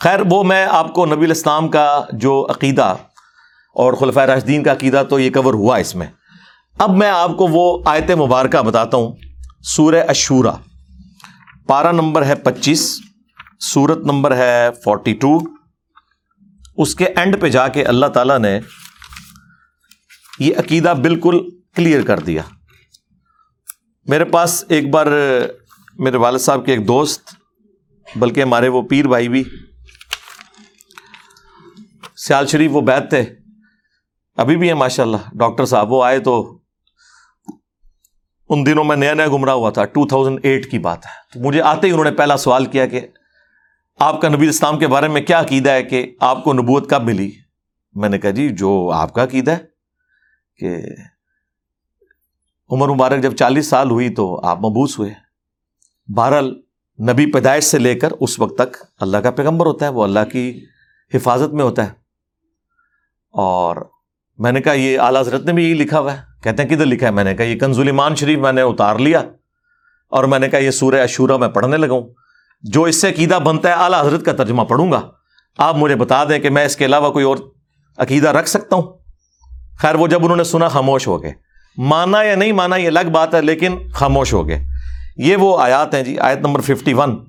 خیر، وہ میں آپ کو نبی الاسلام کا جو عقیدہ اور خلفۂ راشدین کا عقیدہ تو یہ کور ہوا اس میں۔ اب میں آپ کو وہ آیت مبارکہ بتاتا ہوں۔ سورہ اشورا پارا نمبر ہے پچیس، سورت نمبر ہے فورٹی ٹو۔ اس کے اینڈ پہ جا کے اللہ تعالیٰ نے یہ عقیدہ بالکل کلیئر کر دیا۔ میرے پاس ایک بار، میرے والد صاحب کے ایک دوست، بلکہ ہمارے وہ پیر بھائی بھی، سیال شریف وہ بیت تھے۔ ابھی بھی ہیں ماشاء اللہ ڈاکٹر صاحب وہ آئے تو ان دنوں میں نیا نیا گمراہ ہوا تھا۔ ٹو تھاؤزینڈ ایٹ کی بات ہے۔ تو مجھے آتے ہی انہوں نے پہلا سوال کیا کہ آپ کا نبی اسلام کے بارے میں کیا عقیدہ ہے کہ آپ کو نبوت کب ملی؟ میں نے کہا جی جو آپ کا عقیدہ ہے کہ عمر مبارک جب چالیس سال ہوئی تو آپ مبوس ہوئے۔ بہرحال نبی پیدائش سے لے کر اس وقت تک اللہ کا پیغمبر ہوتا ہے، وہ اللہ کی حفاظت میں ہوتا ہے۔ اور میں نے کہا یہ اعلیٰ حضرت نے بھی یہی لکھا ہوا ہے۔ کہتے ہیں کدھر لکھا ہے؟ میں نے کہا یہ کنزولیمان شریف میں نے اتار لیا۔ اور میں نے کہا یہ سورہ اشورہ میں پڑھنے لگا ہوں۔ جو اس سے عقیدہ بنتا ہے، اعلیٰ حضرت کا ترجمہ پڑھوں گا۔ آپ مجھے بتا دیں کہ میں اس کے علاوہ کوئی اور عقیدہ رکھ سکتا ہوں؟ خیر، وہ جب انہوں نے سنا، خاموش ہو گئے۔ مانا یا نہیں مانا، یہ الگ بات ہے، لیکن خاموش ہو گئے۔ یہ وہ آیات ہیں جی آیت نمبر ففٹی ون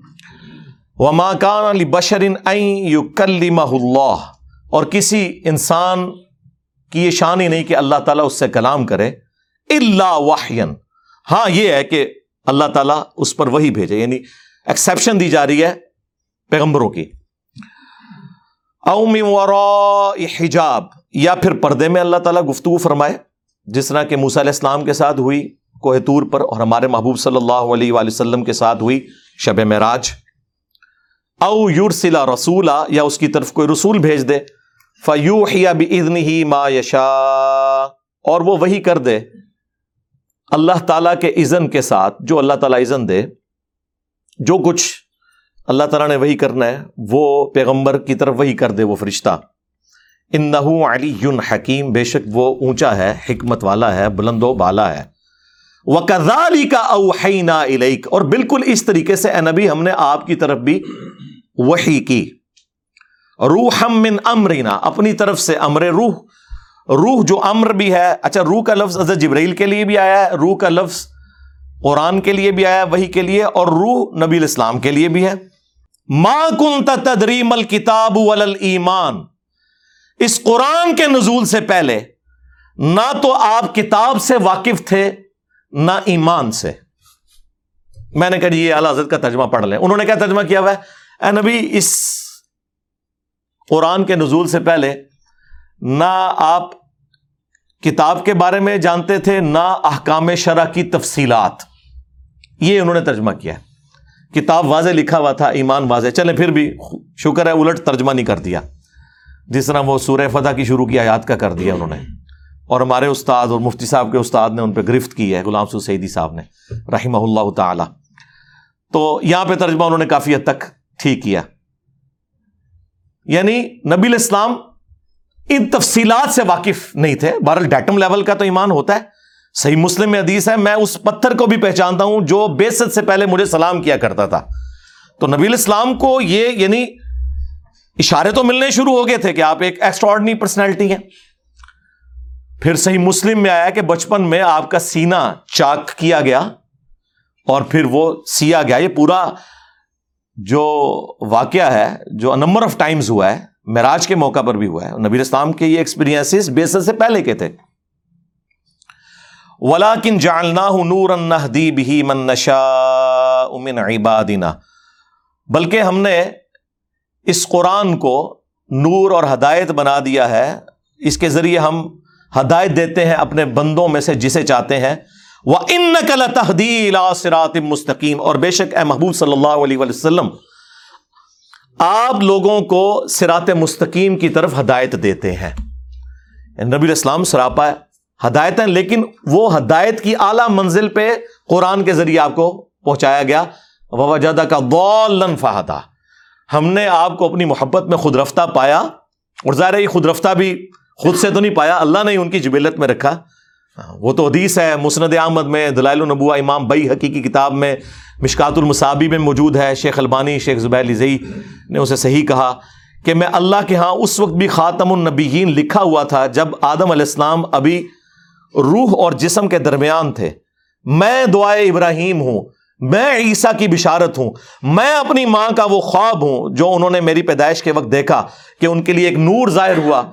وما کان علی بشرین اللہ اور کسی انسان کی یہ شان ہی نہیں کہ اللہ تعالیٰ اس سے کلام کرے۔ اللہ واہین ہاں یہ ہے کہ اللہ تعالیٰ اس پر وہی بھیجے یعنی ایکسیپشن دی جا رہی ہے پیغمبروں کی۔ اوم حجاب، یا پھر پردے میں اللہ تعالیٰ گفتگو فرمائے، جس طرح کہ موسیٰ علیہ السلام کے ساتھ ہوئی، کوہ طور پر اور ہمارے محبوب صلی اللہ علیہ وآلہ وسلم کے ساتھ ہوئی، شب معراج۔ او یورسلا رسولہ یا اس کی طرف کوئی رسول بھیج دے فیو ہی ما یشا اور وہ وہی کر دے، اللہ تعالیٰ کے اذن کے ساتھ، جو اللہ تعالیٰ اذن دے جو کچھ اللہ تعالیٰ نے وہی کرنا ہے، وہ پیغمبر کی طرف وہی کر دے، وہ فرشتہ۔ ان نہ علی یون حکیم، بے شک وہ اونچا ہے، حکمت والا ہے، بلند و بالا ہے۔ وہ کزالی کا اوہینا الیک، اور بالکل اس طریقے سے اے نبی، ہم نے آپ کی طرف بھی وہی کی۔ روح من امرینا اپنی طرف سے امر روح۔ روح جو امر بھی ہے اچھا روح کا لفظ حضرت جبرائیل کے لیے بھی آیا ہے، روح کا لفظ قرآن کے لیے بھی آیا وہی کے لیے، اور روح نبی الاسلام کے لیے بھی ہے۔ ما کن تدریم الکتاب ایمان اس قرآن کے نزول سے پہلے نہ تو آپ کتاب سے واقف تھے، نہ ایمان سے۔ میں نے کہا جی یہ اعلی حضرت کا ترجمہ پڑھ لیں۔ انہوں نے کیا ترجمہ کیا ہوا ہے؟ اے نبی، اس قرآن کے نزول سے پہلے نہ آپ کتاب کے بارے میں جانتے تھے، نہ احکام شرح کی تفصیلات۔ یہ انہوں نے ترجمہ کیا کتاب واضح لکھا ہوا تھا، ایمان واضح۔ چلے پھر بھی شکر ہے، الٹ ترجمہ نہیں کر دیا۔ جس طرح وہ سورہ فتح کی شروع کی آیات کا کر دیا انہوں نے۔ اور ہمارے استاد اور مفتی صاحب کے استاد نے ان پہ گرفت کی ہے، غلام سو سعیدی صاحب نے، رحمہ اللہ تعالی۔ تو یہاں پہ ترجمہ انہوں نے کافی حد تک ٹھیک کیا۔ یعنی نبی الاسلام ان تفصیلات سے واقف نہیں تھے۔ بہرحال ڈیٹم لیول کا تو ایمان ہوتا ہے۔ صحیح مسلم میں حدیث ہے، میں اس پتھر کو بھی پہچانتا ہوں جو بیست سے پہلے مجھے سلام کیا کرتا تھا۔ تو نبی الاسلام کو یہ یعنی اشارے تو ملنے شروع ہو گئے تھے کہ آپ ایک ایکسٹرا پرسنالٹی ہیں۔ پھر صحیح مسلم میں آیا کہ بچپن میں آپ کا سینا چاک کیا گیا اور پھر وہ سیا گیا۔ یہ پورا جو واقعہ ہے، جو نمبر آف ٹائمز ہوا ہے معراج کے موقع پر بھی ہوا ہے۔ نبیر اسلام کے یہ ایکسپیرینس بیسس سے پہلے کے تھے۔ ولا کن جالنا نور دی بھی من نشا امن عبادنا۔ بلکہ ہم نے اس قرآن کو نور اور ہدایت بنا دیا ہے۔ اس کے ذریعے ہم ہدایت دیتے ہیں اپنے بندوں میں سے جسے چاہتے ہیں۔ وہ ان نقل تحدیل سرات مستقیم اور بے شک اے محبوب صلی اللہ علیہ وسلم آپ لوگوں کو سرات مستقیم کی طرف ہدایت دیتے ہیں۔ یعنی نبی اسلام سراپا ہدایت ہیں لیکن وہ ہدایت کی اعلیٰ منزل پہ قرآن کے ذریعے آپ کو پہنچایا گیا۔ وجدہ کا بولن فہتا ہم نے آپ کو اپنی محبت میں خود رفتہ پایا اور ظاہر یہ خود رفتہ بھی خود سے تو نہیں پایا، اللہ نے ان کی جبیلت میں رکھا۔ ہاں، وہ تو حدیث ہے، مسند احمد میں، دلائل النبوہ، امام بئی حقیقی کتاب میں، مشکات المصابی میں موجود ہے، شیخ البانی، شیخ زبیر لزئی نے اسے صحیح کہا کہ میں اللہ کے ہاں اس وقت بھی خاتم النبیین لکھا ہوا تھا جب آدم علیہ السلام ابھی روح اور جسم کے درمیان تھے۔ میں دعائے ابراہیم ہوں، میں عیسیٰ کی بشارت ہوں، میں اپنی ماں کا وہ خواب ہوں جو انہوں نے میری پیدائش کے وقت دیکھا کہ ان کے لیے ایک نور ظاہر ہوا۔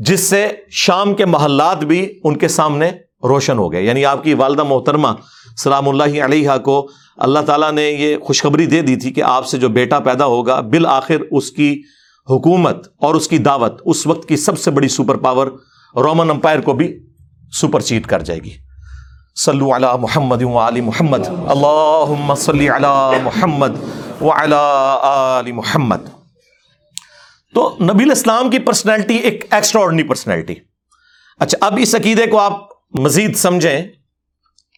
جس سے شام کے محلات بھی ان کے سامنے روشن ہو گئے۔ یعنی آپ کی والدہ محترمہ سلام اللہ علیہ کو اللہ تعالیٰ نے یہ خوشخبری دے دی تھی کہ آپ سے جو بیٹا پیدا ہوگا، بالآخر اس کی حکومت اور اس کی دعوت اس وقت کی سب سے بڑی سپر پاور رومن امپائر کو بھی سپر چیٹ کر جائے گی۔ صلو علی محمد و علی محمد۔ اللہ صلی علی محمد آل محمد۔ تو نبی الاسلام کی پرسنالٹی ایک ایکسٹرا پرسنالٹی اچھا اب اس عقیدے کو آپ مزید سمجھیں۔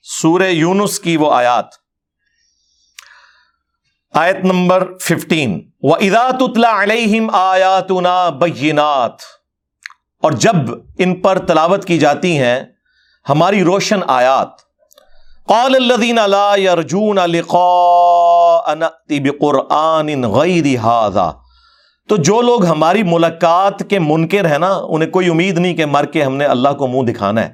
سورہ یونس کی وہ آیات۔ آیت نمبر ففٹین و ادات علیہم آیات بینات اور جب ان پر تلاوت کی جاتی ہیں، ہماری روشن آیات۔ قال الذین لا يرجون لقاء نأتی بقرآن غیر هذا۔ تو جو لوگ ہماری ملاقات کے منکر ہیں نا، انہیں کوئی امید نہیں کہ مر کے ہم نے اللہ کو منہ دکھانا ہے۔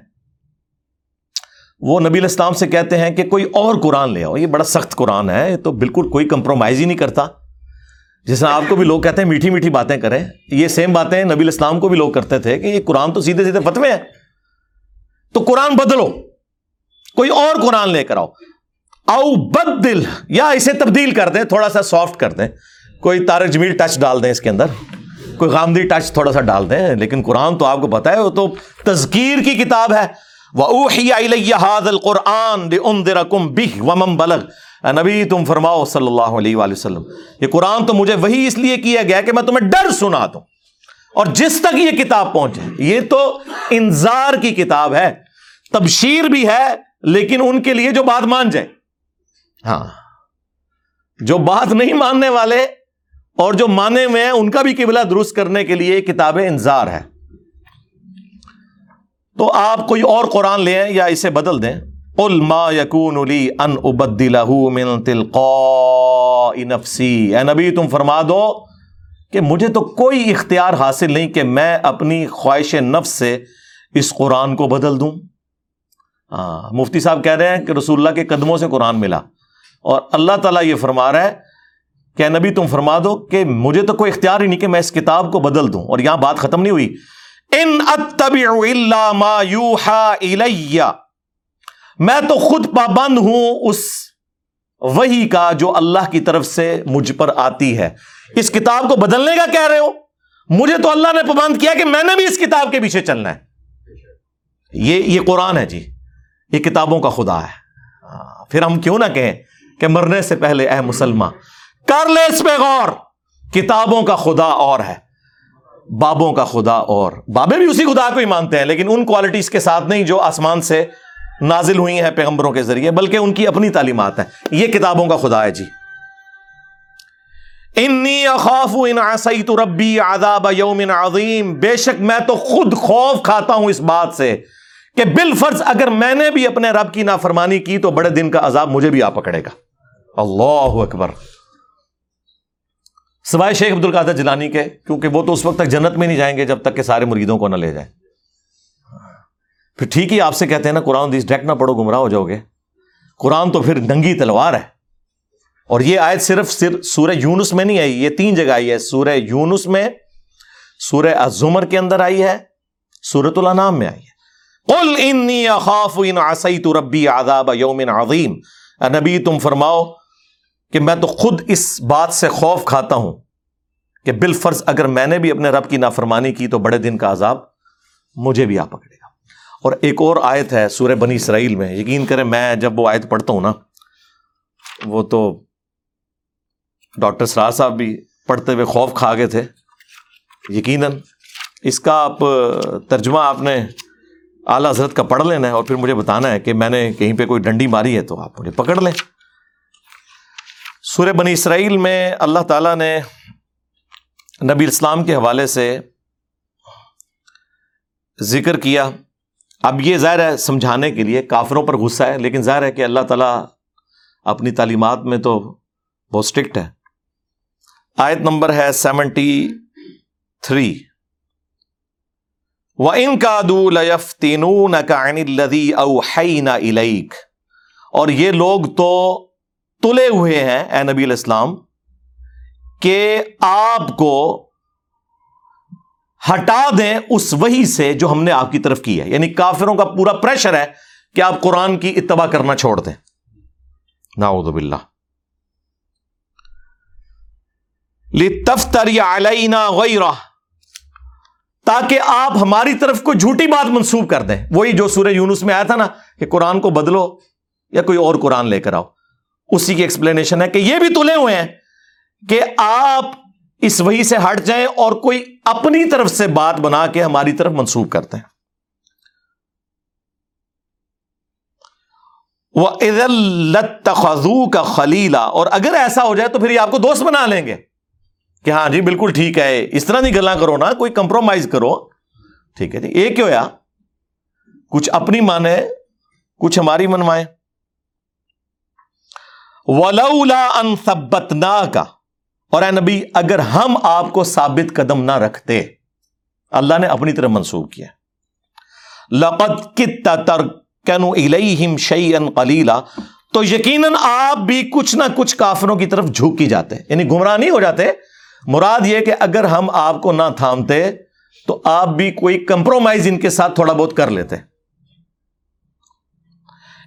وہ نبی الاسلام سے کہتے ہیں کہ کوئی اور قرآن لے آؤ۔ یہ بڑا سخت قرآن ہے تو بالکل کوئی کمپرومائز ہی نہیں کرتا۔ جس طرح آپ کو بھی لوگ کہتے ہیں میٹھی میٹھی باتیں کریں، یہ سیم باتیں نبی الاسلام کو بھی لوگ کرتے تھے کہ یہ قرآن تو سیدھے سیدھے فتوے ہیں۔ تو قرآن بدلو، کوئی اور قرآن لے کر آؤ۔ او بدل، یا اسے تبدیل کر دیں، تھوڑا سا سافٹ کر دیں۔ کوئی تارک جمیل ٹچ ڈال دیں اس کے اندر، کوئی غامدی ٹچ تھوڑا سا ڈال دیں، لیکن قرآن تو آپ کو پتا ہے، وہ تو تذکیر کی کتاب ہے۔ بلغ۔ نبی، تم فرماؤ، صلی اللہ علیہ وآلہ وسلم، یہ قرآن تو مجھے وہی اس لیے کیا گیا کہ میں تمہیں ڈر سنا دوں۔ اور جس تک یہ کتاب پہنچے، یہ تو انذار کی کتاب ہے، تبشیر بھی ہے، لیکن ان کے لیے جو بات مان جائے۔ ہاں جو بات نہیں ماننے والے اور جو مانے ہوئے ہیں، ان کا بھی قبلہ درست کرنے کے لیے کتاب انذار ہے۔ تو آپ کوئی اور قرآن لیں یا اسے بدل دیں۔ قل ما یکون لی ان من تلقاء نفسی۔ اے نبی، تم فرما دو کہ مجھے تو کوئی اختیار حاصل نہیں کہ میں اپنی خواہش نفس سے اس قرآن کو بدل دوں۔ ہاں مفتی صاحب کہہ رہے ہیں کہ رسول اللہ کے قدموں سے قرآن ملا۔ اور اللہ تعالیٰ یہ فرما رہا ہے کہ نبی تم فرما دو کہ مجھے تو کوئی اختیار ہی نہیں کہ میں اس کتاب کو بدل دوں اور یہاں بات ختم نہیں ہوئی۔ ان اتبع الا ما یوحا الیہ۔ میں تو خود پابند ہوں اس وہی کا جو اللہ کی طرف سے مجھ پر آتی ہے۔ اس کتاب کو بدلنے کا کہہ رہے ہو؟ مجھے تو اللہ نے پابند کیا کہ میں نے بھی اس کتاب کے پیچھے چلنا ہے۔ یہ یہ قرآن ہے جی۔ یہ کتابوں کا خدا ہے۔ پھر ہم کیوں نہ کہیں کہ مرنے سے پہلے اے مسلمان کر لے اس پہ غور۔ کتابوں کا خدا اور ہے، بابوں کا خدا اور۔ بابے بھی اسی خدا کو ہی مانتے ہیں، لیکن ان کوالٹیز کے ساتھ نہیں جو آسمان سے نازل ہوئی ہیں پیغمبروں کے ذریعے، بلکہ ان کی اپنی تعلیمات ہیں۔ یہ کتابوں کا خدا ہے جی۔ انی اخاف ان عصیت ربی عذاب یوم عظیم۔ بے شک میں تو خود خوف کھاتا ہوں اس بات سے کہ بالفرض اگر میں نے بھی اپنے رب کی نافرمانی کی تو بڑے دن کا عذاب مجھے بھی آ پکڑے گا۔ اللہ اکبر۔ سوائے شیخ عبد القادر جلانی کے، کیونکہ وہ تو اس وقت تک جنت میں نہیں جائیں گے جب تک کہ سارے مریدوں کو نہ لے جائیں۔ پھر ٹھیک ہی آپ سے کہتے ہیں نا، قرآن دیس ڈیک نہ پڑھو گمراہ ہو جاؤ گے۔ قرآن تو پھر ننگی تلوار ہے۔ اور یہ آیت صرف صرف سورہ یونس میں نہیں آئی، یہ تین جگہ آئی ہے۔ سورہ یونس میں، سورہ الزمر کے اندر آئی ہے سورت الانام میں آئی ہے۔ قل انی اخاف ان عصیت ربی عذاب یوم عظیم۔ نبی، تم فرماؤ کہ میں تو خود اس بات سے خوف کھاتا ہوں کہ بالفرض اگر میں نے بھی اپنے رب کی نافرمانی کی تو بڑے دن کا عذاب مجھے بھی آ پکڑے گا۔ اور ایک اور آیت ہے سورہ بنی اسرائیل میں۔ یقین کریں میں جب وہ آیت پڑھتا ہوں نا، وہ تو ڈاکٹر سراج صاحب بھی پڑھتے ہوئے خوف کھا گئے تھے۔ یقیناً اس کا آپ، ترجمہ آپ نے اعلیٰ حضرت کا پڑھ لینا ہے اور پھر مجھے بتانا ہے کہ میں نے کہیں پہ کوئی ڈنڈی ماری ہے تو آپ مجھے پکڑ لیں۔ سورہ بنی اسرائیل میں اللہ تعالیٰ نے نبی اسلام کے حوالے سے ذکر کیا۔ اب یہ ظاہر ہے سمجھانے کے لیے کافروں پر غصہ ہے، لیکن ظاہر ہے کہ اللہ تعالیٰ اپنی تعلیمات میں تو بہت اسٹرکٹ ہے۔ آیت نمبر ہے سیونٹی تھری و ان کا دولف تینون کا لدی اور یہ لوگ تو تلے ہوئے ہیں اے نبی الاسلام کہ آپ کو ہٹا دیں اس وہی سے جو ہم نے آپ کی طرف کی ہے۔ یعنی کافروں کا پورا پریشر ہے کہ آپ قرآن کی اتباع کرنا چھوڑ دیں۔ ناؤد باللہ۔ لتفتر علینا غیرہ تاکہ آپ ہماری طرف کوئی جھوٹی بات منسوب کر دیں۔ وہی جو سورہ یونس میں آیا تھا نا کہ قرآن کو بدلو یا کوئی اور قرآن لے کر آؤ۔ اسی کی ایکسپلینیشن ہے کہ یہ بھی تلے ہوئے ہیں کہ آپ اس وہی سے ہٹ جائیں اور کوئی اپنی طرف سے بات بنا کے ہماری طرف منسوخ کرتے ہیں۔ وہ خزو کا خلیلا اور اگر ایسا ہو جائے تو پھر یہ آپ کو دوست بنا لیں گے کہ ہاں جی بالکل ٹھیک ہے۔ اس طرح نہیں گلا کرو نا، کوئی کمپرومائز کرو۔ ٹھیک ہے جی ایک کیوں یا کچھ اپنی مانے کچھ ہماری منوائے ولولا ان ثبتنا کا اور اے نبی، اگر ہم آپ کو ثابت قدم نہ رکھتے، اللہ نے اپنی طرف منسوخ کیا۔ لقد کتا ترکنو الیہم شیئن قلیلا تو یقیناً آپ بھی کچھ نہ کچھ کافروں کی طرف جھوک کی جاتے یعنی گمراہ نہیں ہو جاتے۔ مراد یہ کہ اگر ہم آپ کو نہ تھامتے، تو آپ بھی کوئی کمپرومائز ان کے ساتھ تھوڑا بہت کر لیتے۔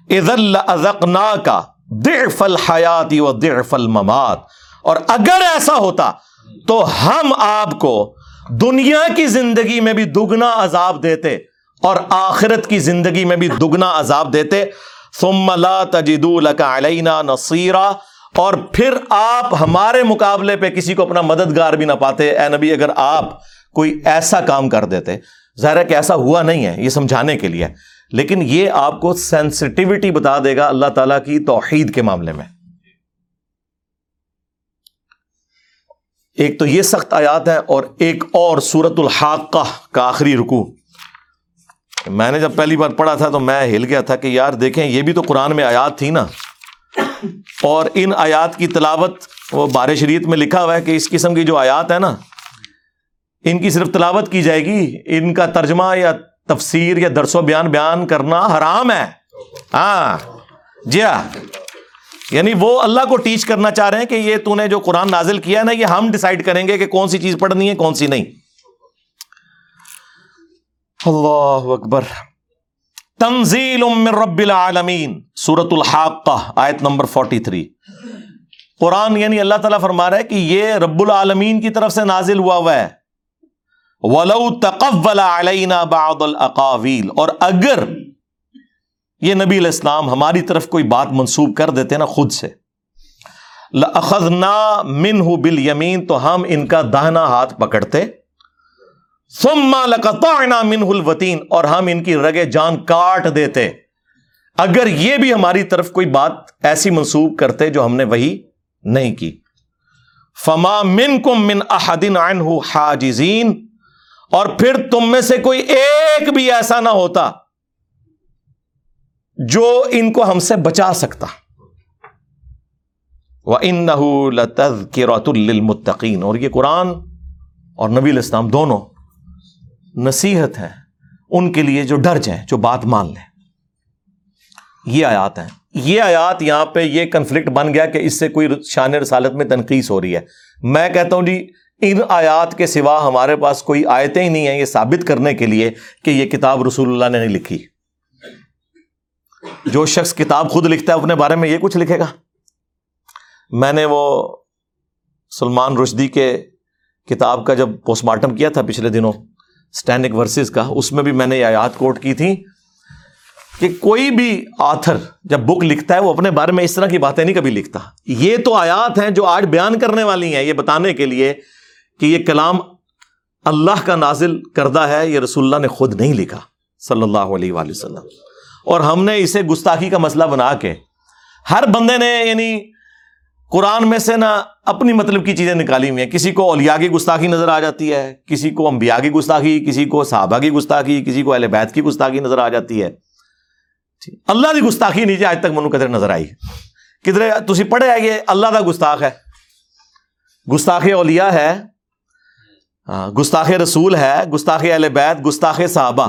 ازل ازقنا کا ضعف الحیاتی و ضعف الممات۔ اور اگر ایسا ہوتا تو ہم آپ کو دنیا کی زندگی میں بھی دگنا عذاب دیتے اور آخرت کی زندگی میں بھی دگنا عذاب دیتے۔ ثم لا تجدو لك علینا نصیرا۔ اور پھر آپ ہمارے مقابلے پہ کسی کو اپنا مددگار بھی نہ پاتے۔ اے نبی، اگر آپ کوئی ایسا کام کر دیتے، ظاہر ہے کہ ایسا ہوا نہیں ہے، یہ سمجھانے کے لیے۔ لیکن یہ آپ کو سینسٹیوٹی بتا دے گا اللہ تعالی کی توحید کے معاملے میں۔ ایک تو یہ سخت آیات ہے اور ایک اور سورت الحاقہ کا آخری رکو میں نے جب پہلی بار پڑھا تھا تو میں ہل گیا تھا کہ یار دیکھیں یہ بھی تو قرآن میں آیات تھی نا۔ اور ان آیات کی تلاوت وہ بار شریعت میں لکھا ہوا ہے کہ اس قسم کی جو آیات ہے نا، ان کی صرف تلاوت کی جائے گی، ان کا ترجمہ یا تفسیر یا درس و بیان بیان کرنا حرام ہے۔ ہاں جی ہاں۔ یعنی وہ اللہ کو ٹیچ کرنا چاہ رہے ہیں کہ یہ تو نے جو قرآن نازل کیا ہے نا، یہ ہم ڈیسائیڈ کریں گے کہ کون سی چیز پڑھنی ہے، کون سی نہیں۔ اللہ اکبر۔ تنزیل من رب العالمین سورت الحاقہ، آیت نمبر 43 قرآن یعنی اللہ تعالیٰ فرما رہا ہے کہ یہ رب العالمین کی طرف سے نازل ہوا ہوا ہے۔ ولو تقول علینا بعض الاقاویل اور اگر یہ نبی علیہ السلام ہماری طرف کوئی بات منسوب کر دیتے نا خود سے، لَأَخَذْنَا مِنْهُ بِالْيَمِينَ تو ہم ان کا داہنا ہاتھ پکڑتے۔ ثُمَّ لَقَطَعْنَا مِنْهُ الْوَتِينَ اور ہم ان کی رگے جان کاٹ دیتے۔ اگر یہ بھی ہماری طرف کوئی بات ایسی منسوب کرتے جو ہم نے وہی نہیں کی۔ فما من کم من احدین حاجزین۔ اور پھر تم میں سے کوئی ایک بھی ایسا نہ ہوتا جو ان کو ہم سے بچا سکتا۔ وہ ان لِلْمُتَّقِينَ۔ اور یہ قرآن اور نبی الاسلام دونوں نصیحت ہے ان کے لیے جو ڈر جائیں، جو بات مان لیں۔ یہ آیات ہیں۔ یہ آیات یہاں پہ یہ کنفلکٹ بن گیا کہ اس سے کوئی شان رسالت میں تنقید ہو رہی ہے۔ میں کہتا ہوں جی ان آیات کے سوا ہمارے پاس کوئی آیتیں ہی نہیں ہیں، یہ ثابت کرنے کے لیے کہ یہ کتاب رسول اللہ نے نہیں لکھی۔ جو شخص کتاب خود لکھتا ہے، اپنے بارے میں یہ کچھ لکھے گا۔ میں نے وہ سلمان رشدی کے کتاب کا جب پوسٹ مارٹم کیا تھا پچھلے دنوں اسٹینڈک ورسز کا، اس میں بھی میں نے یہ آیات کوٹ کی تھی کہ کوئی بھی آتھر جب بک لکھتا ہے، وہ اپنے بارے میں اس طرح کی باتیں نہیں کبھی لکھتا۔ یہ تو آیات ہیں جو آج بیان کرنے والی ہیں، یہ بتانے کے لیے کہ یہ کلام اللہ کا نازل کردہ ہے، یہ رسول اللہ نے خود نہیں لکھا، صلی اللہ علیہ وآلہ وسلم۔ اور ہم نے اسے گستاخی کا مسئلہ بنا کے ہر بندے نے یعنی قرآن میں سے نا اپنی مطلب کی چیزیں نکالی ہوئی ہیں۔ کسی کو اولیاء کی گستاخی نظر آ جاتی ہے، کسی کو انبیاء کی گستاخی، کسی کو صحابہ کی گستاخی، کسی کو اہل بیت کی گستاخی نظر آ جاتی ہے۔ اللہ کی گستاخی نیچے آج تک منو کدھر نظر آئی۔ کدھر تھی پڑھے ہے یہ اللہ کا گستاخ ہے۔ گستاخ اولیاء ہے۔ ہاں، گستاخ رسول ہے، گستاخ اہل بیت، گستاخ صحابہ۔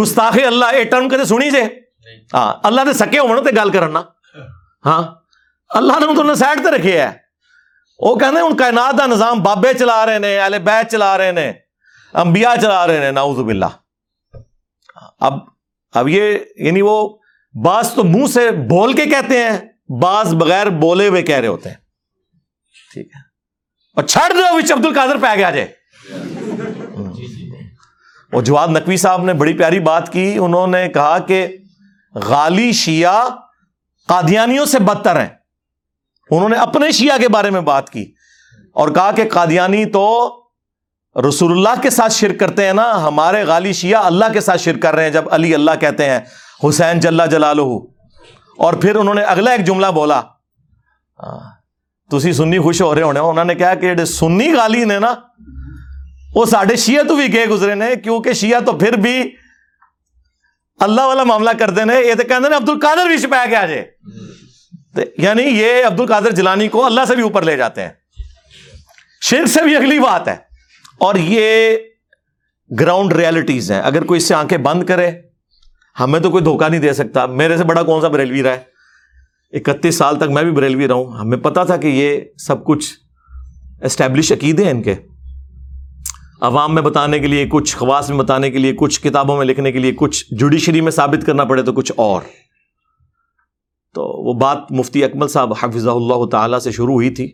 گستاخ اللہ یہ ٹرم کدے سنی جے؟ ہاں اللہ دے سکے ہونا تے گل کرنا ہاں اللہ نے تو سائڈ تے رکھے ہے۔ وہ کہتے ہوں کائنات دا نظام بابے چلا رہے ہیں اہل بیت چلا رہے ہیں انبیاء چلا رہے ہیں نعوذ باللہ۔ اب اب یہ یعنی وہ بعض تو منہ سے بول کے کہتے ہیں، بعض بغیر بولے ہوئے کہہ رہے ہوتے ہیں۔ ٹھیک ہے۔ اور چھڑ دو وچ عبد القادر پہ گیا جائے وہ جواد نقوی صاحب نے بڑی پیاری بات کی، انہوں نے کہا کہ غالی شیعہ قادیانیوں سے بدتر ہیں۔ انہوں نے اپنے شیعہ کے بارے میں بات کی اور کہا کہ قادیانی تو رسول اللہ کے ساتھ شرک کرتے ہیں نا، ہمارے غالی شیعہ اللہ کے ساتھ شرک کر رہے ہیں جب علی اللہ کہتے ہیں، حسین جل جلال اور پھر انہوں نے اگلا ایک جملہ بولا۔ تھی سنی خوش ہو رہے ہونے انہوں نے کہا کہ سنی غالی نے نا وہ سارے شیعہ تو بھی گئے گزرے نے کیونکہ شیعہ تو پھر بھی اللہ والا معاملہ کرتے ہیں یہ تو کہتے ہیں عبد القادر بھی چھپایا گیا جے یعنی یہ عبد القادر جلانی کو اللہ سے بھی اوپر لے جاتے ہیں شرک سے بھی اگلی بات ہے اور یہ گراؤنڈ ریالٹیز ہیں اگر کوئی اس سے آنکھیں بند کرے ہمیں تو کوئی دھوکہ نہیں دے سکتا میرے سے بڑا کون سا بریلوی رہا ہے اکتیس سال تک میں بھی بریلوی رہا ہوں ہمیں پتا تھا کہ یہ سب کچھ اسٹیبلش عقیدے ہیں ان کے۔ عوام میں بتانے کے لیے، کچھ خواص میں بتانے کے لیے، کچھ کتابوں میں لکھنے کے لیے، کچھ جوڈیشری میں ثابت کرنا پڑے تو کچھ اور۔ تو وہ بات مفتی اکمل صاحب حفظہ اللہ تعالیٰ سے شروع ہوئی تھی۔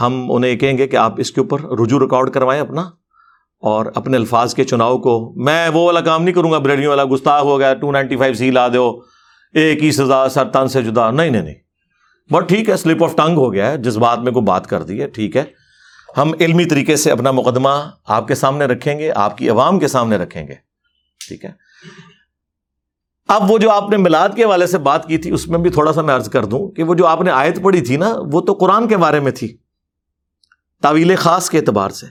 ہم انہیں یہ کہیں گے کہ آپ اس کے اوپر رجوع ریکارڈ کروائیں اپنا اور اپنے الفاظ کے چناؤ کو۔ میں وہ والا کام نہیں کروں گا بریڈیوں والا گستاخ ہو گیا ٹو نائنٹی فائیو سی لا دو۔ ایک ہی سزا سرطان سے جدا۔ نہیں نہیں نہیں۔ بٹ ٹھیک ہے، سلپ آف ٹنگ ہو گیا ہے۔ جس بات میں کوئی بات کر دی ہے، ٹھیک ہے۔ ہم علمی طریقے سے اپنا مقدمہ آپ کے سامنے رکھیں گے، آپ کی عوام کے سامنے رکھیں گے۔ ٹھیک ہے۔ اب وہ جو آپ نے میلاد کے حوالے سے بات کی تھی، اس میں بھی تھوڑا سا میں عرض کر دوں کہ وہ جو آپ نے آیت پڑھی تھی نا، وہ تو قرآن کے بارے میں تھی، تعویل خاص کے اعتبار سے۔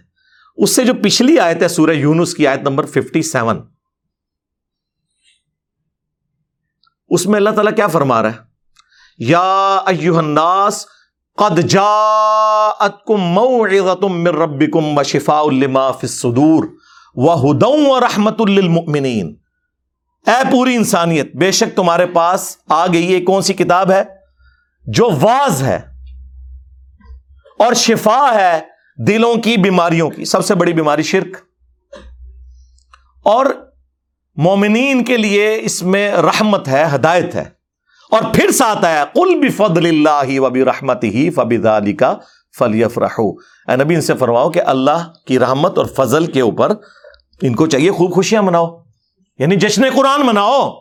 اس سے جو پچھلی آیت ہے، سورہ یونس کی آیت نمبر ففٹی سیون اس میں اللہ تعالیٰ کیا فرما رہا ہے؟ یا ایوہ الناس قد جاءتکم موعظتم من ربکم وشفاء لما فی الصدور وہدن ورحمت للمؤمنین۔ اے پوری انسانیت، بے شک تمہارے پاس آ گئی یہ کون سی کتاب ہے؟ جو واز ہے اور شفا ہے دلوں کی بیماریوں کی، سب سے بڑی بیماری شرک۔ اور مومنین کے لیے اس میں رحمت ہے، ہدایت ہے۔ اور پھر ساتھ ہے کل بھی فضل اللہ وبی رحمت ہی فبی علی کا فلیف رہو نبی، ان سے فرماؤ کہ اللہ کی رحمت اور فضل کے اوپر ان کو چاہیے خوب خوشیاں مناؤ۔ یعنی جشن قرآن مناؤ۔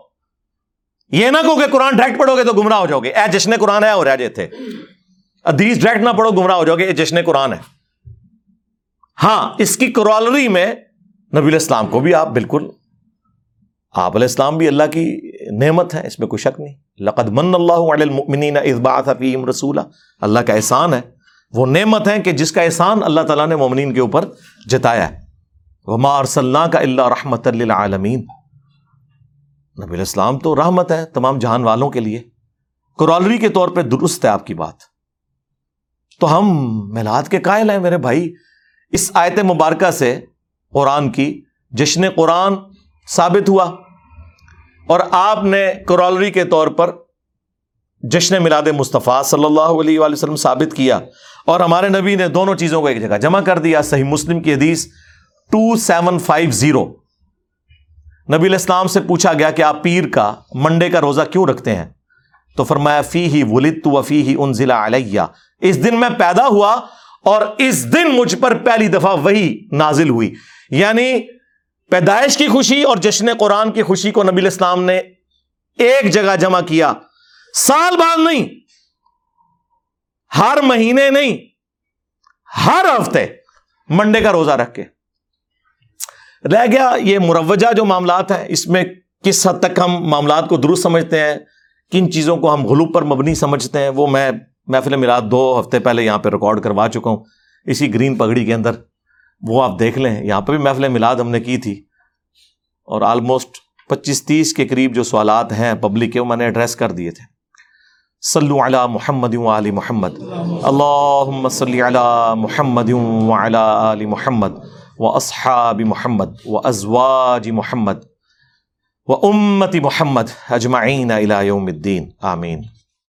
یہ نہ کہو کہ قرآن ڈائریکٹ پڑھو گے تو گمراہ ہو جاؤ گے۔ اے جشن قرآن ہے اور رہ تھے ادیس ڈائریکٹ نہ پڑھو، گمراہ ہو جاؤ گے، یہ جشن قرآن ہے۔ ہاں اس کی کرالری میں نبی الاسلام کو بھی آپ بالکل آپ علیہ السلام بھی اللہ کی نعمت ہے اس میں کوئی شک نہیں۔ لقد من اللہ علی المؤمنین اذ فیہم اللہ کا احسان ہے۔ وہ نعمت ہے کہ جس کا احسان اللہ تعالیٰ نے مومنین کے اوپر جتایا ہے۔ وما ارسلنا کا اللہ رحمت للعالمین۔ نبی الاسلام تو رحمت ہے تمام جہان والوں کے لیے۔ کرالری کے طور پہ درست ہے آپ کی بات۔ تو ہم میلاد کے قائل ہیں میرے بھائی۔ اس آیت مبارکہ سے قرآن کی، جشن قرآن ثابت ہوا اور آپ نے کرالری کے طور پر جشن میلاد مصطفیٰ صلی اللہ علیہ وآلہ وسلم ثابت کیا اور ہمارے نبی نے دونوں چیزوں کو ایک جگہ جمع کر دیا۔ صحیح مسلم کی حدیث ٹو سیون فائیو زیرو نبی الاسلام سے پوچھا گیا کہ آپ پیر کا منڈے کا روزہ کیوں رکھتے ہیں؟ تو فرمایا فی ہی ولت و فی ہی ان ضلع علیہ۔ اس دن میں پیدا ہوا اور اس دن مجھ پر پہلی دفعہ وہی نازل ہوئی۔ یعنی پیدائش کی خوشی اور جشن قرآن کی خوشی کو نبی الاسلام نے ایک جگہ جمع کیا۔ سال بعد نہیں، ہر مہینے نہیں، ہر ہفتے منڈے کا روزہ رکھ کے۔ رہ گیا یہ مروجہ جو معاملات ہیں، اس میں کس حد تک ہم معاملات کو درست سمجھتے ہیں، کن چیزوں کو ہم غلوب پر مبنی سمجھتے ہیں، وہ میں محفل میراد دو ہفتے پہلے یہاں پہ ریکارڈ کروا چکا ہوں۔ اسی گرین پگڑی کے اندر وہ آپ دیکھ لیں، یہاں پہ بھی محفل میلاد ہم نے کی تھی۔ اور آلموسٹ پچیس تیس کے قریب جو سوالات ہیں پبلک کے، وہ میں نے ایڈریس کر دیے تھے۔ صلو علی محمد علی محمد۔ اللہ صلی علی محمد علی علی محمد و اصحاب محمد و ازواج محمد و امت محمد اجمعین الى یوم الدین۔ آمین۔